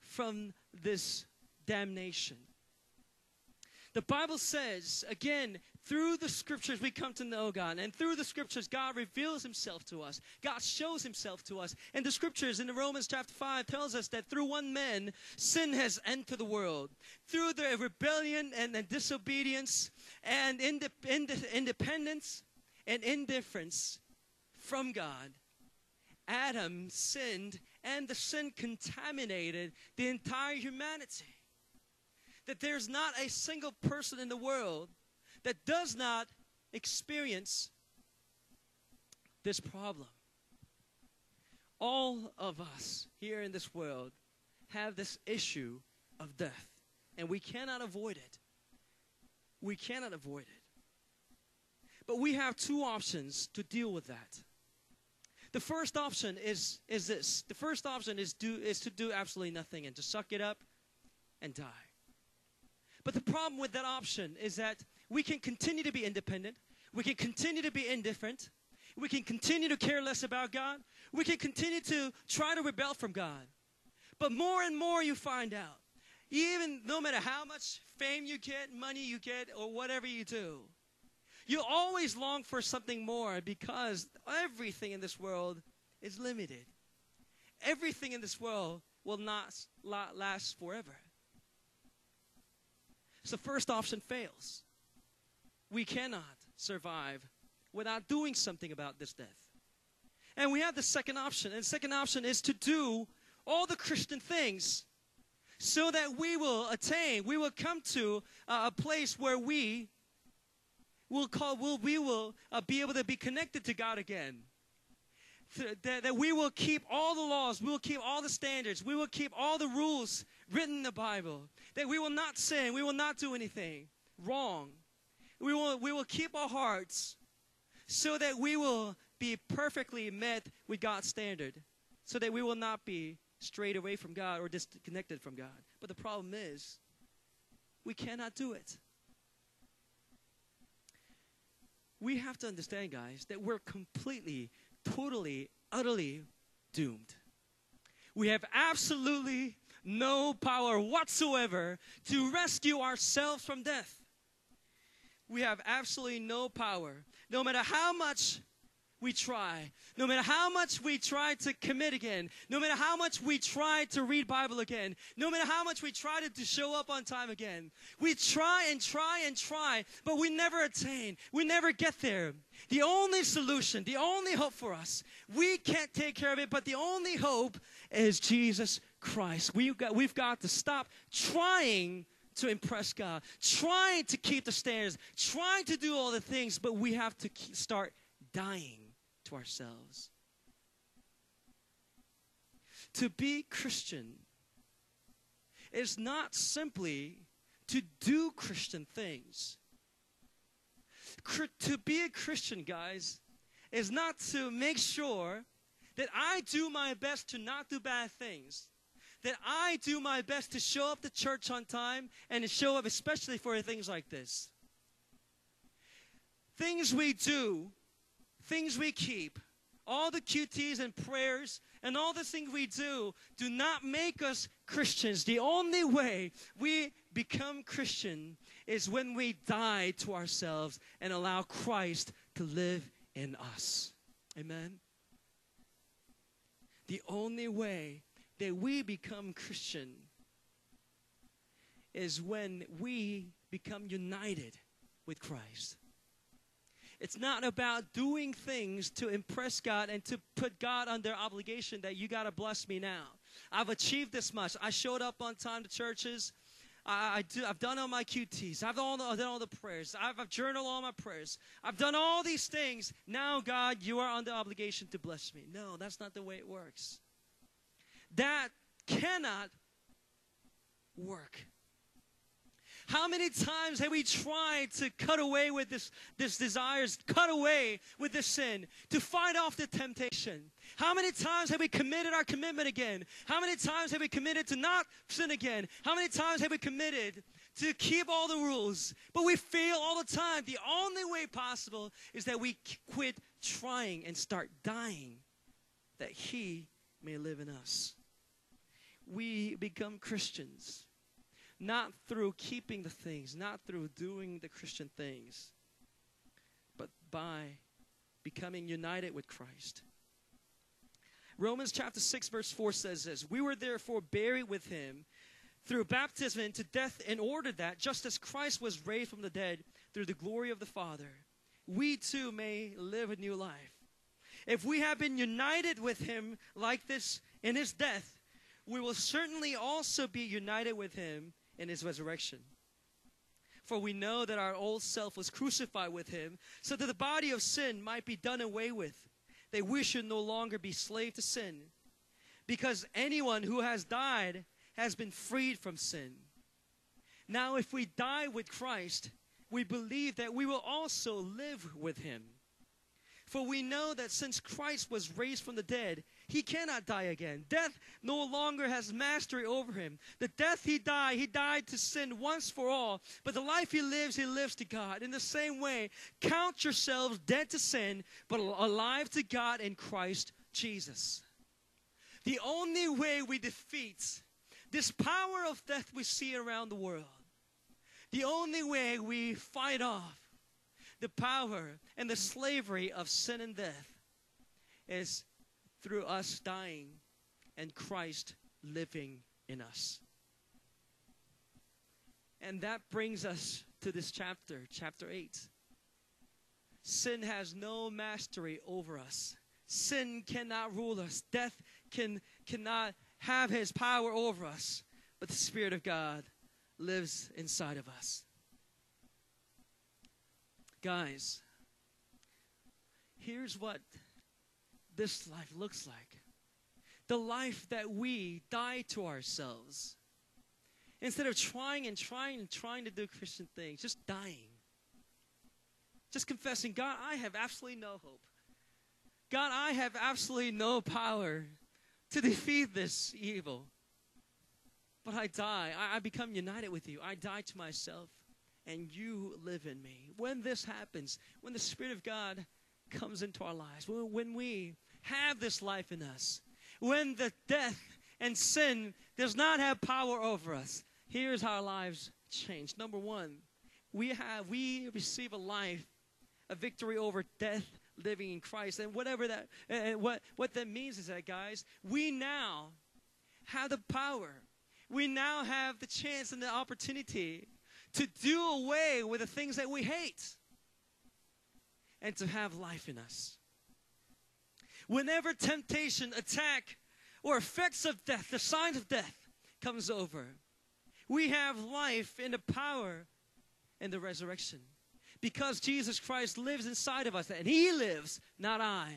from this damnation. The Bible says, again, through the scriptures we come to know God. And through the scriptures, God reveals himself to us. God shows himself to us. And the scriptures in the Romans chapter 5 tells us that through one man, sin has entered the world. Through the rebellion and, disobedience and inde- inde- independence and indifference from God, Adam sinned and the sin contaminated the entire humanity. That there's not a single person in the world that does not experience this problem. All of us here in this world have this issue of death, and we cannot avoid it. We cannot avoid it. But we have two options to deal with that. The first option is, is this. The first option is, do, is to do absolutely nothing and to suck it up and die. But the problem with that option is that we can continue to be independent. We can continue to be indifferent. We can continue to care less about God. We can continue to try to rebel from God. But more and more you find out, even no matter how much fame you get, money you get, or whatever you do, you always long for something more because everything in this world is limited. Everything in this world will not last forever. So, first option fails. We cannot survive without doing something about this death. And we have the second option. And second option is to do all the Christian things so that we will attain, we will come to uh, a place where we will call, will, we will uh, be able to be connected to God again. Th- that, that we will keep all the laws, we will keep all the standards, we will keep all the rules written in the Bible. That we will not sin, we will not do anything wrong. We will, we will keep our hearts so that we will be perfectly met with God's standard, so that we will not be strayed away from God or disconnected from God. But the problem is, we cannot do it. We have to understand, guys, that we're completely, totally, utterly doomed. We have absolutely no power whatsoever to rescue ourselves from death. We have absolutely no power. No matter how much we try, no matter how much we try to commit again, no matter how much we try to read Bible again, no matter how much we try to, to show up on time again, we try and try and try, but we never attain. We never get there. The only solution, the only hope for us, we can't take care of it, but the only hope is Jesus Christ. We've got, we've got to stop trying to impress God, trying to keep the standards, trying to do all the things, but we have to start dying to ourselves. To be Christian is not simply to do Christian things. To be a Christian, guys, is not to make sure that I do my best to not do bad things. That I do my best to show up to church on time and to show up especially for things like this. Things we do, things we keep, all the QTs and prayers and all the things we do do not make us Christians. The only way we become Christian is when we die to ourselves and allow Christ to live in us. Amen. The only way that we become Christian is when we become united with Christ. It's not about doing things to impress God and to put God under obligation that you got to bless me now. I've achieved this much. I showed up on time to churches. I, I do, I've done all my QTs. I've, all the, I've done all the prayers. I've, I've journaled all my prayers. I've done all these things. Now, God, you are under obligation to bless me. No, that's not the way it works. That cannot work. How many times have we tried to cut away with this, this desires, cut away with this sin, to fight off the temptation? How many times have we committed our commitment again? How many times have we committed to not sin again? How many times have we committed to keep all the rules? But we fail all the time. The only way possible is that we quit trying and start dying that He may live in us. We become Christians not through keeping the things, not through doing the Christian things, but by becoming united with Christ. Romans chapter 6, verse 4 says this We were therefore buried with him through baptism into death, in order that, just as Christ was raised from the dead through the glory of the Father, we too may live a new life. If we have been united with him like this in his death, we will certainly also be united with him in his resurrection. For we know that our old self was crucified with him, so that the body of sin might be done away with, that we should no longer be slave to sin. Because anyone who has died has been freed from sin. Now, if we die with Christ, we believe that we will also live with him. For we know that since Christ was raised from the dead, he cannot die again. Death no longer has mastery over him. The death he died, he died to sin once for all. But the life he lives, he lives to God. In the same way, count yourselves dead to sin, but alive to God in Christ Jesus. The only way we defeat this power of death we see around the world, the only way we fight off the power and the slavery of sin and death is through us dying and Christ living in us. And that brings us to this chapter, chapter 8. Sin has no mastery over us. Sin cannot rule us. Death can cannot have his power over us. But the Spirit of God lives inside of us. Guys, here's what this life looks like. The life that we die to ourselves. Instead of trying and trying and trying to do Christian things, just dying. Just confessing, God, I have absolutely no hope. God, I have absolutely no power to defeat this evil. But I die. I, I become united with you. I die to myself, and you live in me. When this happens, when the Spirit of God comes into our lives, when, when we have this life in us. When the death and sin does not have power over us, here's how our lives change. Number one, we have we receive a life, a victory over death, living in Christ, and whatever that and what what that means is that guys, we now have the power. We now have the chance and the opportunity to do away with the things that we hate and to have life in us. Whenever temptation, attack, or effects of death, the signs of death, comes over, we have life in the power and the resurrection. Because Jesus Christ lives inside of us, and He lives, not I,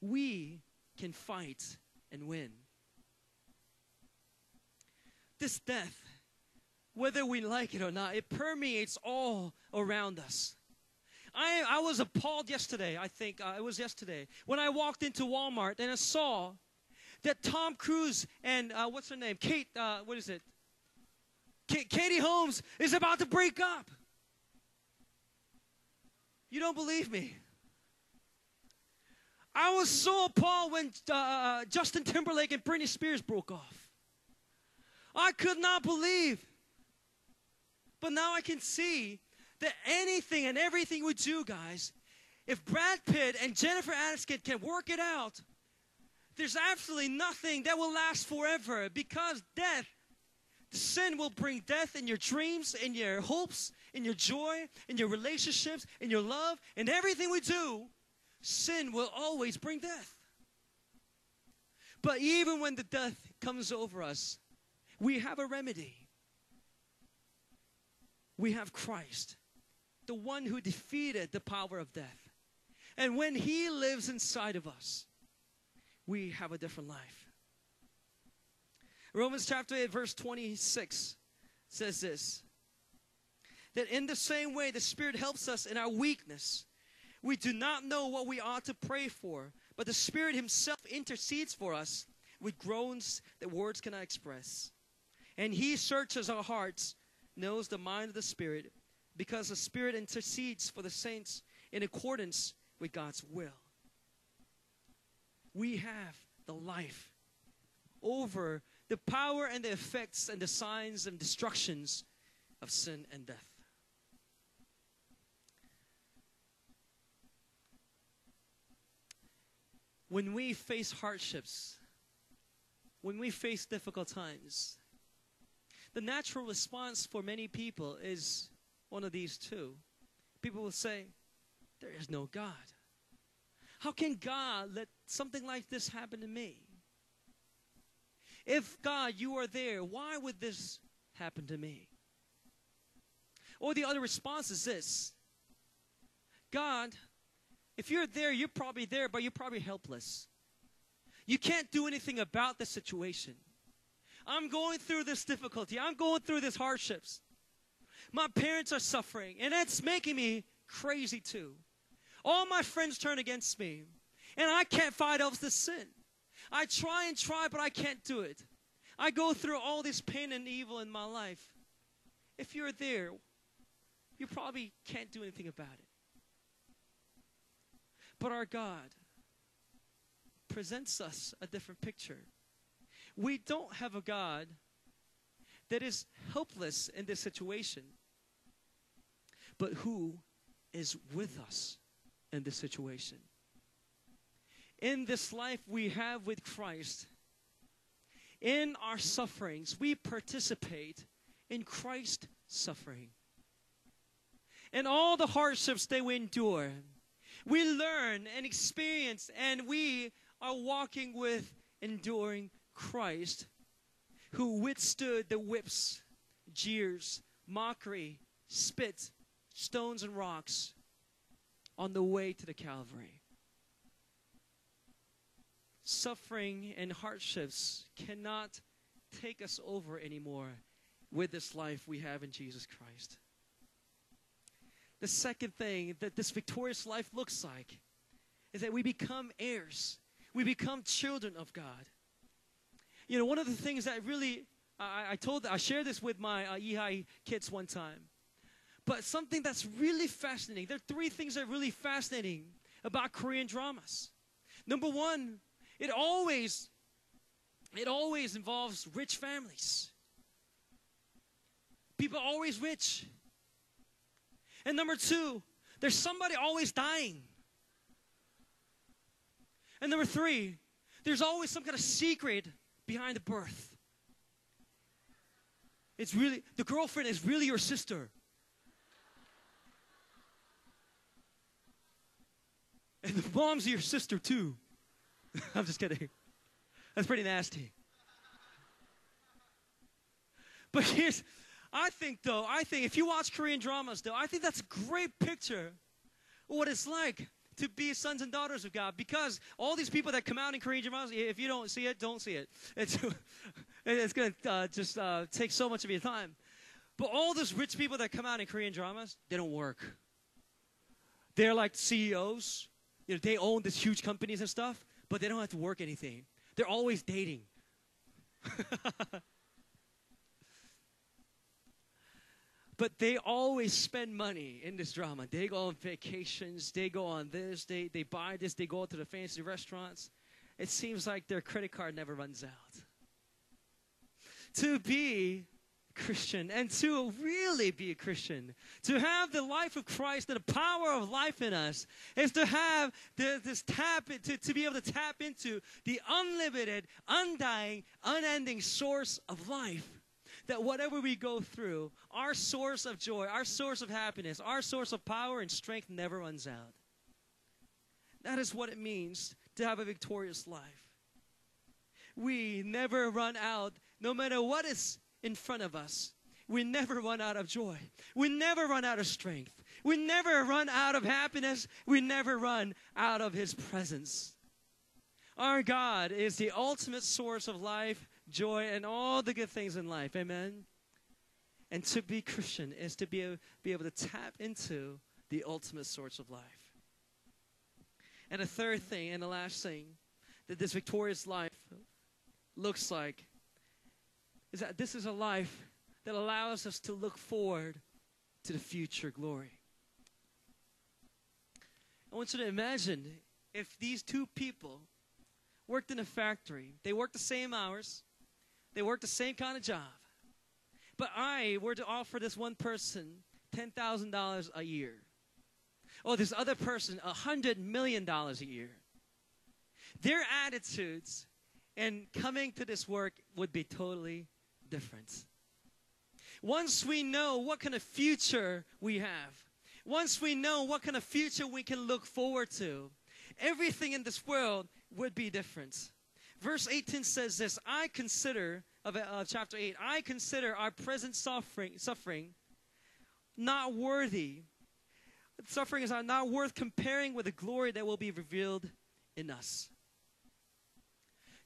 we can fight and win. This death, whether we like it or not, it permeates all around us. I, I was appalled yesterday, I think uh, it was yesterday, when I walked into Walmart and I saw that Tom Cruise and uh, what's her name? Kate, uh, what is it? Katie Holmes is about to break up. You don't believe me? I was so appalled when uh, uh, Justin Timberlake and Britney Spears broke off. I could not believe. But now I can see that anything and everything we do, guys, if Brad Pitt and Jennifer Aniston can work it out, there's absolutely nothing that will last forever because death, sin will bring death in your dreams, in your hopes, in your joy, in your relationships, in your love, in everything we do. Sin will always bring death. But even when the death comes over us, we have a remedy. We have Christ, the one who defeated the power of death. And when he lives inside of us, we have a different life. Romans chapter 8, verse 26 says this that in the same way the Spirit helps us in our weakness. We do not know what we ought to pray for, but the Spirit Himself intercedes for us with groans that words cannot express. And He searches our hearts, knows the mind of the Spirit, because the Spirit intercedes for the saints in accordance with God's will. We have the life over the power and the effects and the signs and destructions of sin and death. When we face hardships, when we face difficult times, the natural response for many people is one of these two. People will say, There is no God. How can God let something like this happen to me? If God, you are there, why would this happen to me? Or the other response is this God, if you're there, you're probably there, but you're probably helpless. You can't do anything about the situation. I'm going through this difficulty. I'm going through these hardships. My parents are suffering, and it's making me crazy too. All my friends turn against me, and I can't fight off the sin. I try and try, but I can't do it. I go through all this pain and evil in my life. If you're there, you probably can't do anything about it. But our God presents us a different picture. We don't have a God that is helpless in this situation, but who is with us in this situation. In this life we have with Christ, in our sufferings, we participate in Christ's suffering. In all the hardships that we endure, we learn and experience, and we are walking with enduring Christ who withstood the whips, jeers, mockery, spit, stones, and rocks on the way to the Calvary. Suffering and hardships cannot take us over anymore with this life we have in Jesus Christ. The second thing that this victorious life looks like is that we become heirs. We become children of God. You know, one of the things that really, I, I told, I shared this with my uh, EHI kids one time. But something that's really fascinating, there are three things that are really fascinating about Korean dramas. Number one, it always, it always involves rich families. People always rich. And number two, there's somebody always dying. And number three, there's always some kind of secret behind the birth. It's really, the girlfriend is really your sister. And the mom's your sister too. I'm just kidding. That's pretty nasty. But here's, I think though, I think if you watch Korean dramas though, I think that's a great picture of what it's like to be sons and daughters of God because all these people that come out in Korean dramas, if you don't see it, don't see it. It's, it's going to uh, just uh, take so much of your time. But all those rich people that come out in Korean dramas, they don't work. They're like CEOs. You know, they own these huge companies and stuff, but they don't have to work anything. They're always dating. but they always spend money in this drama. They go on vacations, they go on this, they, they buy this, they go to the fancy restaurants. It seems like their credit card never runs out. To be Christian and to really be a Christian, to have the life of Christ, and the power of life in us, is to have the, this tap, to, to be able to tap into the unlimited, undying, unending source of life that whatever we go through, our source of joy, our source of happiness, our source of power and strength never runs out. That is what it means to have a victorious life. we never run out, no matter what is in front of us. We never run out of joy. We never run out of strength. We never run out of happiness. We never run out of His presence. Our God is the ultimate source of life, joy, and all the good things in life. Amen. And to be Christian is to be, be able to tap into the ultimate source of life. And the third thing, and the last thing, that this victorious life looks like is that this is a life that allows us to look forward to the future glory. I want you to imagine if these two people worked in a factory, they worked the same hours, they worked the same kind of job, but I were to offer this one person $10,000 a year, or this other person $100 million a year. Their attitudes and coming to this work would be totally different. Once we know what kind of future we have, once we know what kind of future we can look forward to, everything in this world would be different. Verse 18 says this I consider, of chapter 8, I consider our present suffering, suffering not worthy. Suffering is not worth comparing with the glory that will be revealed in us.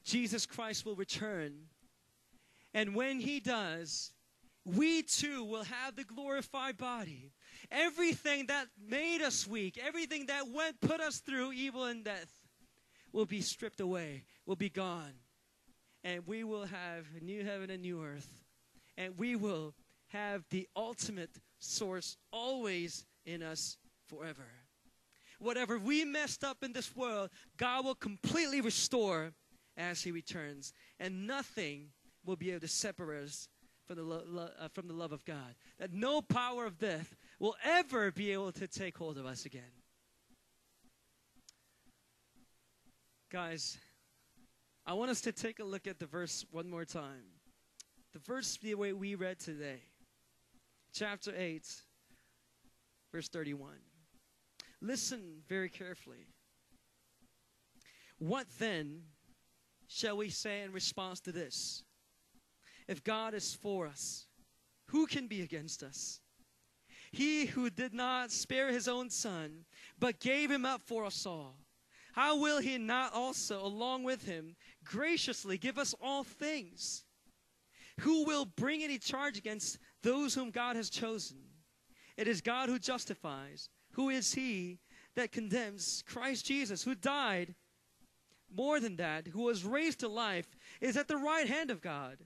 Jesus Christ will return. And when he does, we too will have the glorified body. Everything that made us weak, everything that went put us through evil and death will be stripped away, will be gone. And we will have a new heaven and new earth. And we will have the ultimate source always in us forever. Whatever we messed up in this world, God will completely restore as He returns. And nothing will be able to separate us from the, lo- lo- uh, from the love of God. That no power of death will ever be able to take hold of us again. Guys, I want us to take a look at the verse one more time. The verse the way we read today, chapter 8, verse 31. Listen very carefully. What then shall we say in response to this? If God is for us, who can be against us? He who did not spare his own son, but gave him up for us all, how will he not also, along with him, graciously give us all things? Who will bring any charge against those whom God has chosen? It is God who justifies. Who is he that condemns? Christ Jesus, who died, more than that, who was raised to life, is at the right hand of God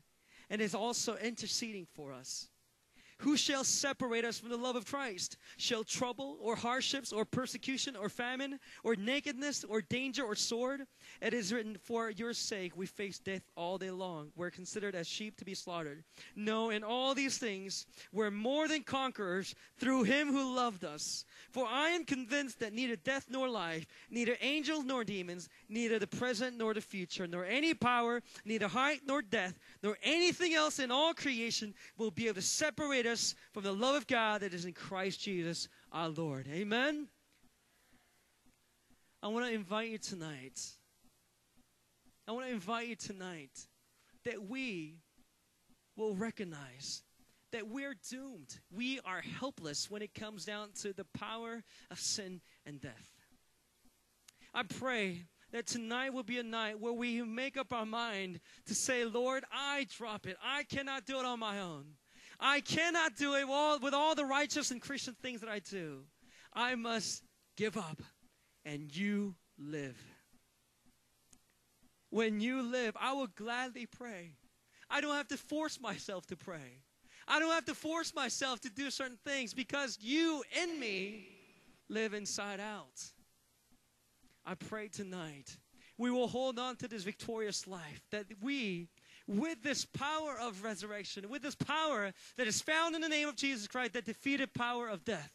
and is also interceding for us. Who shall separate us from the love of Christ? Shall trouble or hardships or persecution or famine or nakedness or danger or sword? It is written, For your sake we face death all day long. We're considered as sheep to be slaughtered. No, in all these things we're more than conquerors through him who loved us. For I am convinced that neither death nor life, neither angels nor demons, neither the present nor the future, nor any power, neither height nor depth, nor anything else in all creation will be able to separate us from the love of God that is in Christ Jesus our Lord. Amen. I want to invite you tonight. I want to invite you tonight that we will recognize that we're doomed. We are helpless when it comes down to the power of sin and death. I pray that tonight will be a night where we make up our mind to say, Lord, I drop it. I cannot do it on my own. I cannot do it with all the righteous and Christian things that I do. I must give up and you live. When you live, I will gladly pray. I don't have to force myself to pray. I don't have to force myself to do certain things because you in me live inside out. I pray tonight we will hold on to this victorious life, that we, with this power of resurrection, with this power that is found in the name of Jesus Christ, that defeated power of death,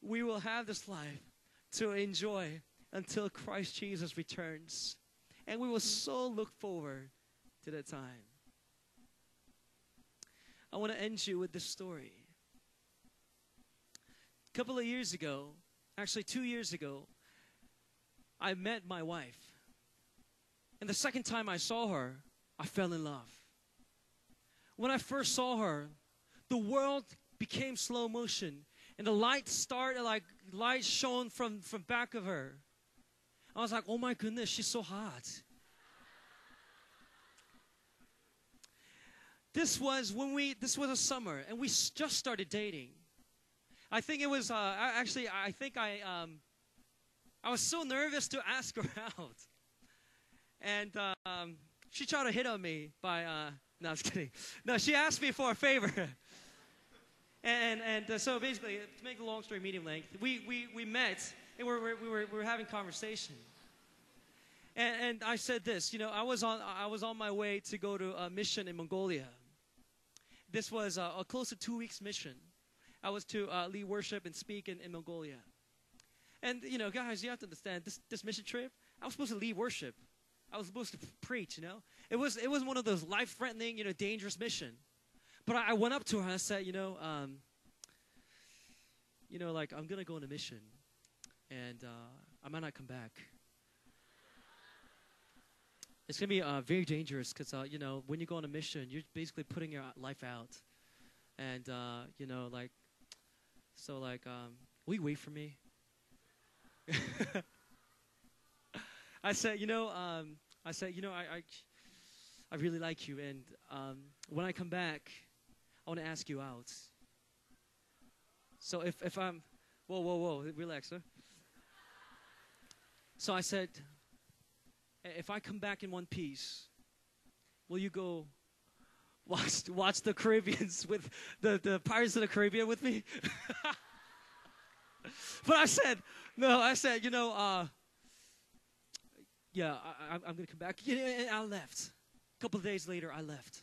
we will have this life to enjoy until Christ Jesus returns. And we will so look forward to that time. I want to end you with this story. A couple of years ago, actually two years ago, I met my wife. And the second time I saw her, I fell in love. When I first saw her, the world became slow motion and the light started like light shone from from back of her. I was like, "Oh my goodness, she's so hot." This was when we this was a summer and we just started dating. I think it was uh, actually I think I um, I was so nervous to ask her out, and um, she tried to hit on me by uh, no, I was kidding. No, she asked me for a favor, and and uh, so basically to make the long story medium length, we we, we met and we were, we were we were having conversation. And, and I said this, you know, I was on I was on my way to go to a mission in Mongolia. This was a, a close to two weeks mission. I was to uh, lead worship and speak in, in Mongolia. And you know, guys, you have to understand this this mission trip. I was supposed to lead worship. I was supposed to preach. You know, it was it was one of those life threatening, you know, dangerous mission. But I, I went up to her and I said, you know, um, you know, like I'm gonna go on a mission, and uh, I might not come back. It's gonna be uh, very dangerous because uh, you know when you go on a mission, you're basically putting your life out, and uh, you know like, so like, um, will you wait for me? I said, you know, um, I said, you know, I, I, I really like you, and um, when I come back, I want to ask you out. So if if I'm, whoa, whoa, whoa, relax, sir. So I said, if I come back in one piece, will you go watch watch the Caribbeans with the the Pirates of the Caribbean with me? but I said, no, I said, you know, uh, yeah, I, I, I'm gonna come back. And I left. A couple days later, I left.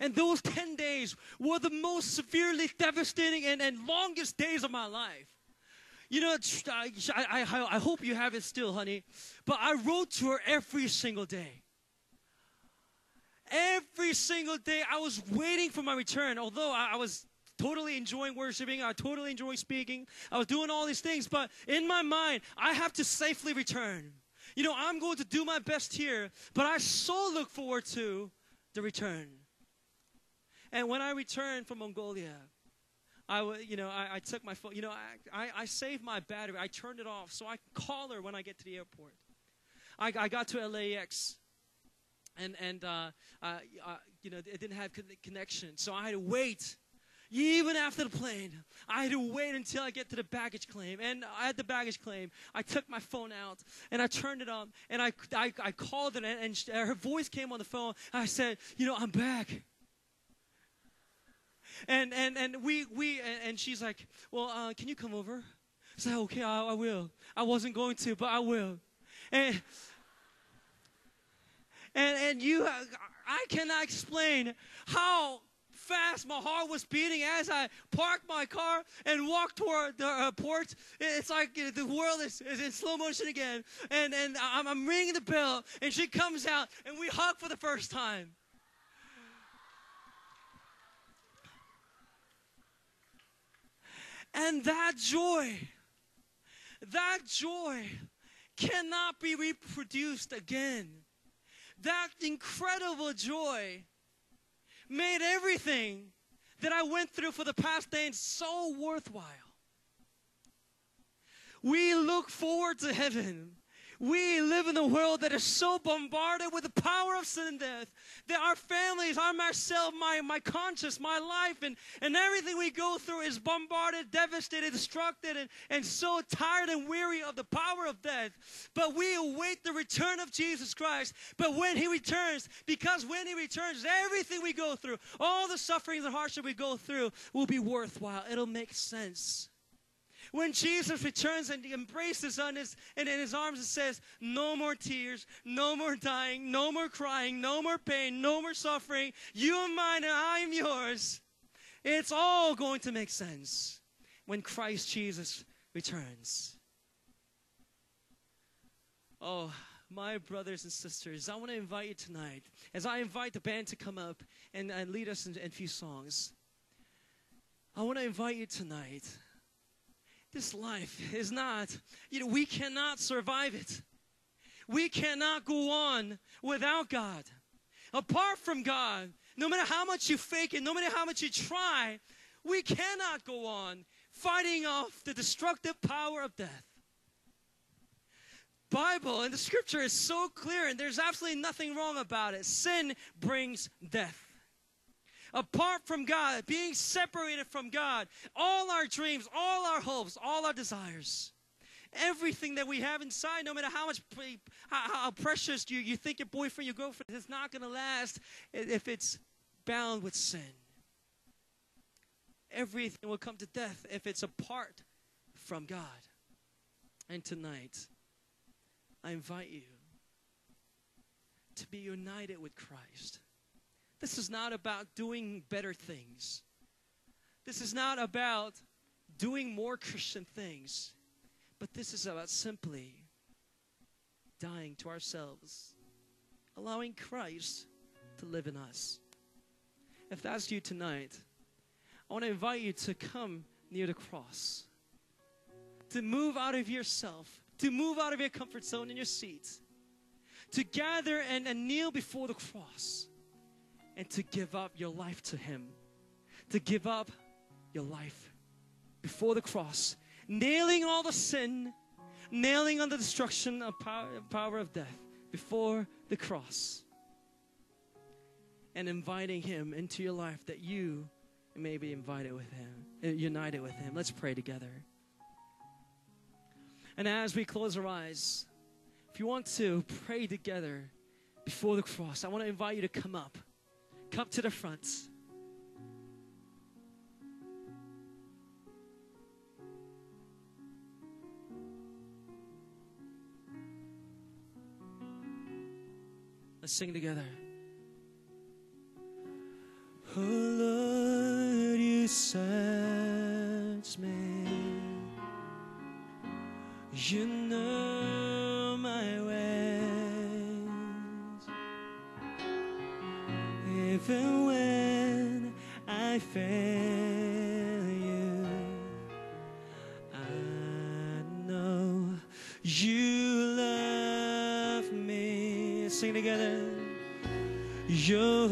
And those 10 days were the most severely devastating and, and longest days of my life. You know, I, I, I I hope you have it still, honey. But I wrote to her every single day. Every single day, I was waiting for my return. Although I, I was totally enjoying worshiping, I totally enjoyed speaking, I was doing all these things. But in my mind, I have to safely return. You know, I'm going to do my best here, but I so look forward to the return. And when I returned from Mongolia, I, you know, I, I took my phone. You know, I, I, I saved my battery. I turned it off so I can call her when I get to the airport. I, I got to LAX, and and uh, uh, uh, you know, it didn't have con- connection, so I had to wait. Even after the plane, I had to wait until I get to the baggage claim. And at the baggage claim, I took my phone out and I turned it on and I, I, I called her and, her voice came on the phone. I said, you know, I'm back and and and we we and, she's like, well, uh, can you come over? I said, okay, I, I will. I wasn't going to, but I will. And and and you, I cannot explain how fast my heart was beating as I parked my car and walked toward the uh, port. It's like uh, the world is, is in slow motion again. And and I'm, I'm ringing the bell, and she comes out, and we hug for the first time. And that joy, that joy cannot be reproduced again. That incredible joy made everything that I went through for the past days so worthwhile. We look forward to heaven. We live in a world that is so bombarded with the power of sin and death that our families, our myself, my, my conscience, my life, and, and everything we go through is bombarded, devastated, destructed, and, and so tired and weary of the power of death. But we await the return of Jesus Christ. But when He returns, because when He returns, everything we go through, all the sufferings and hardship we go through, will be worthwhile. It'll make sense. When Jesus returns and he embraces in his, and in his arms and says, No more tears, no more dying, no more crying, no more pain, no more suffering. You are mine and I am yours. It's all going to make sense when Christ Jesus returns. Oh, my brothers and sisters, I want to invite you tonight, as I invite the band to come up and, and lead us in, in a few songs. I want to invite you tonight this life is not, you know, we cannot survive it. We cannot go on without God. Apart from God, no matter how much you fake it, no matter how much you try, we cannot go on fighting off the destructive power of death. Bible and the scripture is so clear and there's absolutely nothing wrong about it. Sin brings death. Apart from God, being separated from God, all our dreams, all our hopes, all our desires, everything that we have inside, no matter how much how, how precious you, you think your boyfriend, your girlfriend is not going to last if it's bound with sin. Everything will come to death if it's apart from God. And tonight, I invite you to be united with Christ. This is not about doing better things. This is not about doing more Christian things. But this is about simply dying to ourselves, allowing Christ to live in us. If that's you tonight, I want to invite you to come near the cross, to move out of yourself, to move out of your comfort zone in your seat, to gather and, and kneel before the cross, and to give up your life to Him, to give up your life before the cross, nailing all the sin, nailing on the destruction of power, power of death before the cross, and inviting Him into your life that you may be invited with Him, uh, united with Him. Let's pray together. And as we close our eyes, if you want to pray together before the cross, I want to invite you to come up. Come to the front. Let's sing together. Oh Lord, you search me. You know my ways. Even when I fail you, I know you love me. Sing together. Your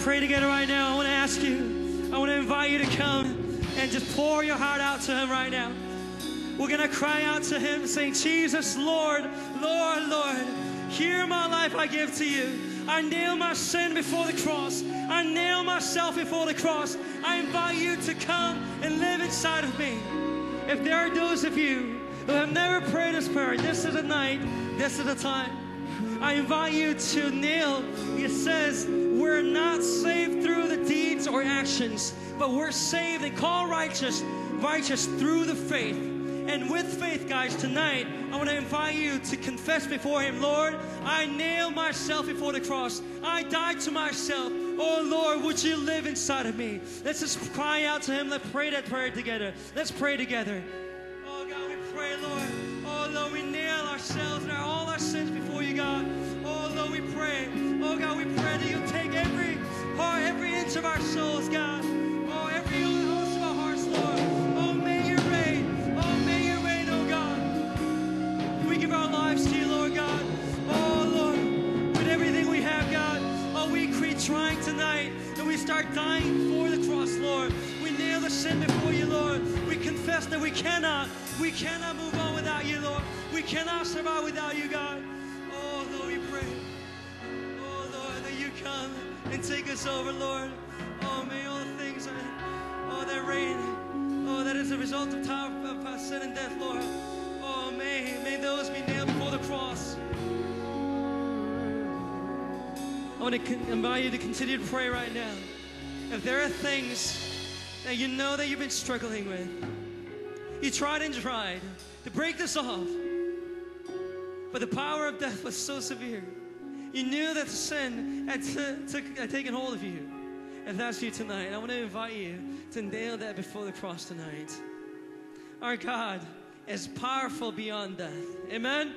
pray together right now. I want to ask you, I want to invite you to come and just pour your heart out to Him right now. We're going to cry out to Him saying, Jesus, Lord, Lord, Lord, here my life I give to you. I nail my sin before the cross. I nail myself before the cross. I invite you to come and live inside of me. If there are those of you who have never prayed this prayer, this is the night, this is the time. I invite you to kneel. It says, not saved through the deeds or actions, but we're saved and called righteous, righteous through the faith. And with faith, guys, tonight, I want to invite you to confess before Him, Lord, I nail myself before the cross. I died to myself. Oh, Lord, would you live inside of me? Let's just cry out to Him. Let's pray that prayer together. Let's pray together. Sin before you, Lord. We confess that we cannot, we cannot move on without you, Lord. We cannot survive without you, God. Oh, Lord, we pray. Oh, Lord, that you come and take us over, Lord. Oh, may all things oh, that reign, oh, that is a result of time of sin and death, Lord. Oh, may, may those be nailed before the cross. I want to invite you to continue to pray right now. If there are things that you know that you've been struggling with, you tried and tried to break this off, but the power of death was so severe. You knew that sin had, had taken hold of you. If that's you tonight, I want to invite you to nail that before the cross tonight. Our God is powerful beyond death. Amen?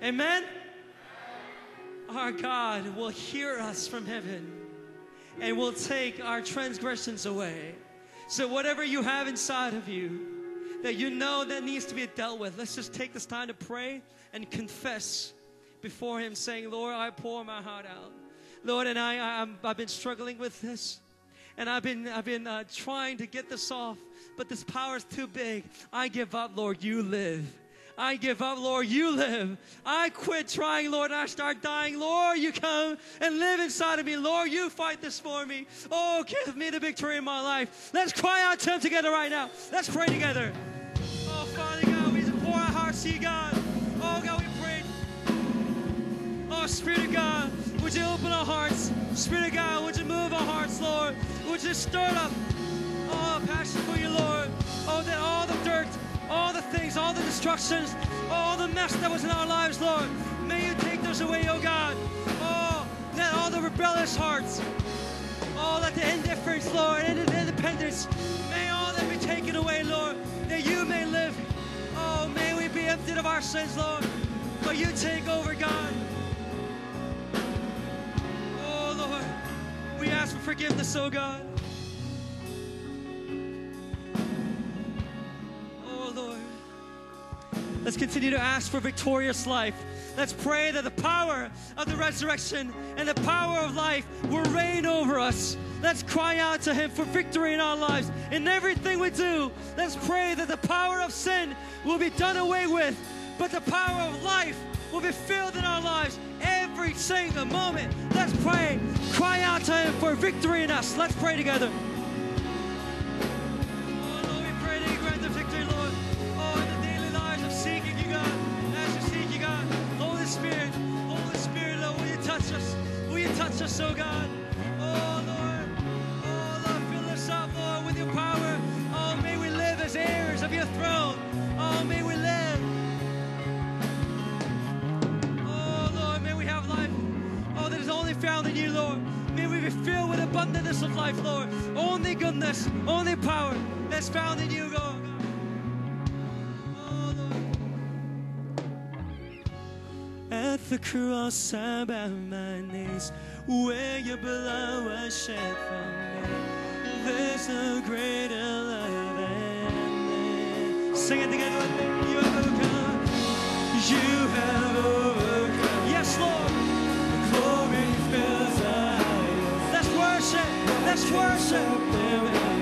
Amen? Our God will hear us from heaven and will take our transgressions away. So, whatever you have inside of you that you know that needs to be dealt with, let's just take this time to pray and confess before Him, saying, Lord, I pour my heart out. Lord, and I, I, I've been struggling with this. And I've been, I've been uh, trying to get this off, but this power is too big. I give up, Lord. You live. I give up, Lord. You live. I quit trying, Lord, I start dying. Lord, you come and live inside of me. Lord, you fight this for me. Oh, give me the victory in my life. Let's cry out to Him together right now. Let's pray together. Oh, Father God, we pour our hearts to you, God. Oh, God, we pray. Oh, Spirit of God, would you open our hearts? Spirit of God, would you move our hearts, Lord? Would you stir up oh, passion for you, Lord? Oh, that all the dirt, all the things, all the destructions, all the mess that was in our lives, Lord, may you take those away, oh God. Oh, let all the rebellious hearts, oh, let the indifference, Lord, and the independence, may all that be taken away, Lord, that you may live. Oh, may we be emptied of our sins, Lord. But you take over, God. Oh, Lord, we ask for forgiveness, oh God. Let's continue to ask for victorious life. Let's pray that the power of the resurrection and the power of life will reign over us. Let's cry out to Him for victory in our lives. In everything we do, let's pray that the power of sin will be done away with, but the power of life will be filled in our lives every single moment. Let's pray. Cry out to Him for victory in us. Let's pray together. Life, Lord. Only goodness, only power that's found in you, God. Oh. At the cross, I bow my knees, where your blood was shed for me. There's no greater love than this. Sing it together with me. You have overcome. You have overcome. Yes, Lord. Glory fills the highest There's Let's worship Him.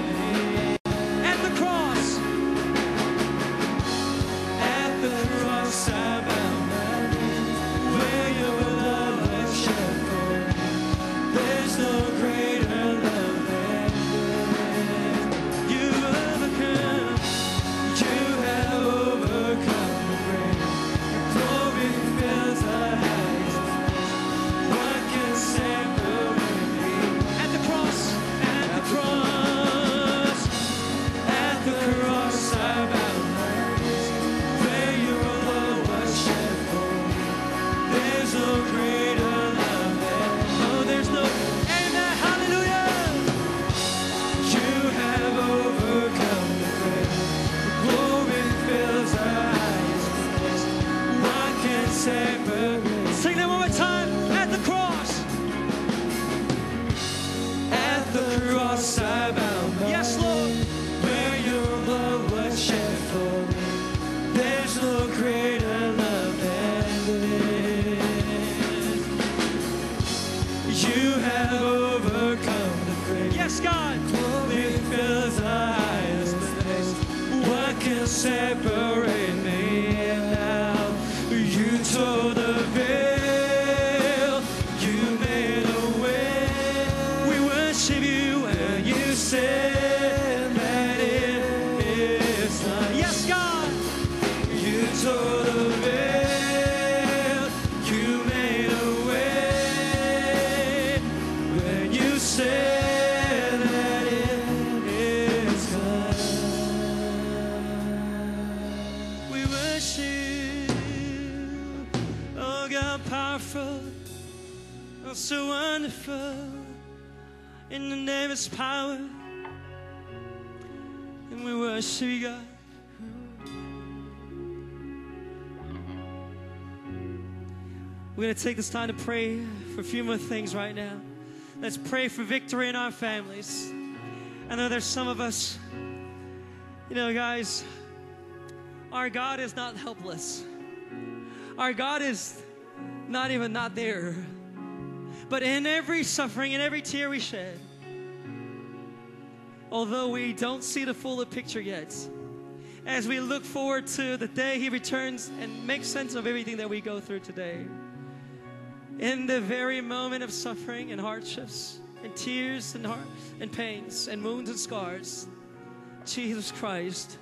We worship you, God. We're going to take this time to pray for a few more things right now. Let's pray for victory in our families. I know there's some of us, you know, guys, our God is not helpless. Our God is not even not there. But in every suffering, in every tear we shed, although we don't see the fuller picture yet, as we look forward to the day He returns and makes sense of everything that we go through today, in the very moment of suffering and hardships and tears and, heart, and pains and wounds and scars, Jesus Christ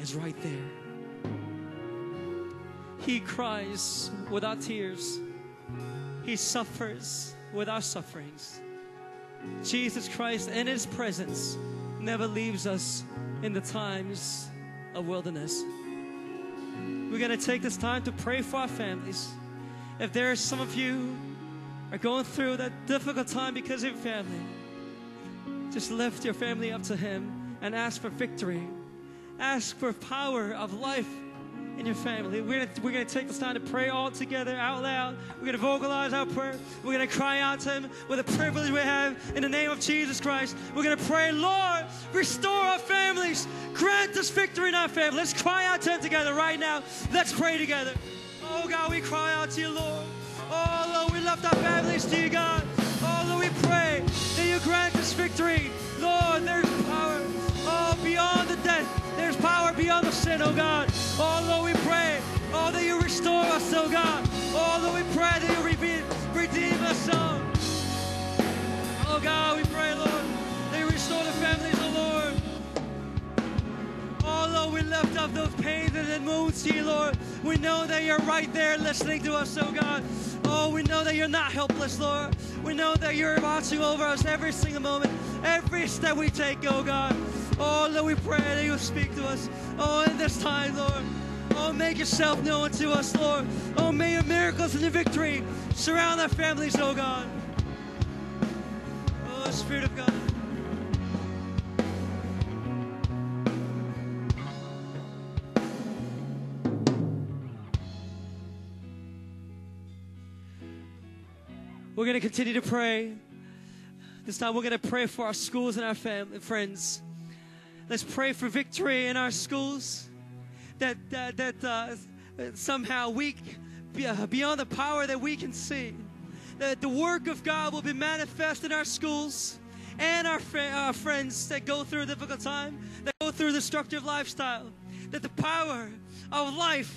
is right there. He cries without tears. He suffers without sufferings. Jesus Christ in His presence never leaves us in the times of wilderness. We're going to take this time to pray for our families. If there are some of you are going through that difficult time because of your family, just lift your family up to Him and ask for victory. Ask for power of life in your family. We're gonna, we're gonna take this time to pray all together out loud. We're gonna vocalize our prayer. We're gonna cry out to Him with the privilege we have in the name of Jesus Christ. We're gonna pray, Lord, restore our families. Grant us victory in our family. Let's cry out to Him together right now. Let's pray together. Oh God, we cry out to you, Lord. Oh Lord, we lift our families to you, God. Oh Lord, we pray that you grant us victory. Lord, there's power. Beyond the death. There's power beyond the sin, oh God. Oh Lord, we pray. Oh, that you restore us, oh God. Oh Lord, we pray that you redeem, redeem us, oh. Oh God, we pray, Lord, that you restore the families, oh Lord. Oh Lord, we lift up those pains and wounds to you, Lord. We know that you're right there listening to us, oh God. Oh, we know that you're not helpless, Lord. We know that you're watching over us every single moment, every step we take, oh God. Oh Lord, we pray that you speak to us. Oh, in this time, Lord. Oh, make yourself known to us, Lord. Oh, may your miracles and your victory surround our families, oh God. Oh, Spirit of God. We're going to continue to pray. This time we're going to pray for our schools and our family, friends. Let's pray for victory in our schools. That, that, that uh, somehow we, uh, beyond the power that we can see, that the work of God will be manifest in our schools and our, fri- our friends that go through a difficult time, that go through the destructive lifestyle. That the power of life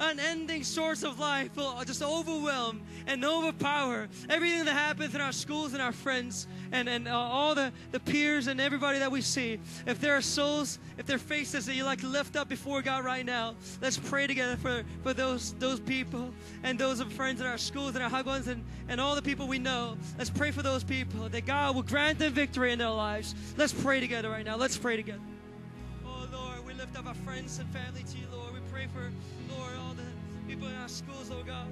unending source of life will just overwhelm and overpower everything that happens in our schools and our friends and, and uh, all the, the peers and everybody that we see. If there are souls, if there are faces that you like lift up before God right now, let's pray together for, for those, those people and those of friends in our schools and our hug ones and, and all the people we know. Let's pray for those people that God will grant them victory in their lives. Let's pray together right now. Let's pray together. Oh Lord, we lift up our friends and family to you, Lord. We pray for, people in our schools, oh God.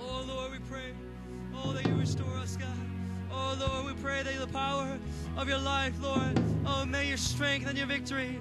Oh Lord, we pray. Oh, that you restore us, God. Oh Lord, we pray that the power of your life, Lord. Oh, may your strength and your victory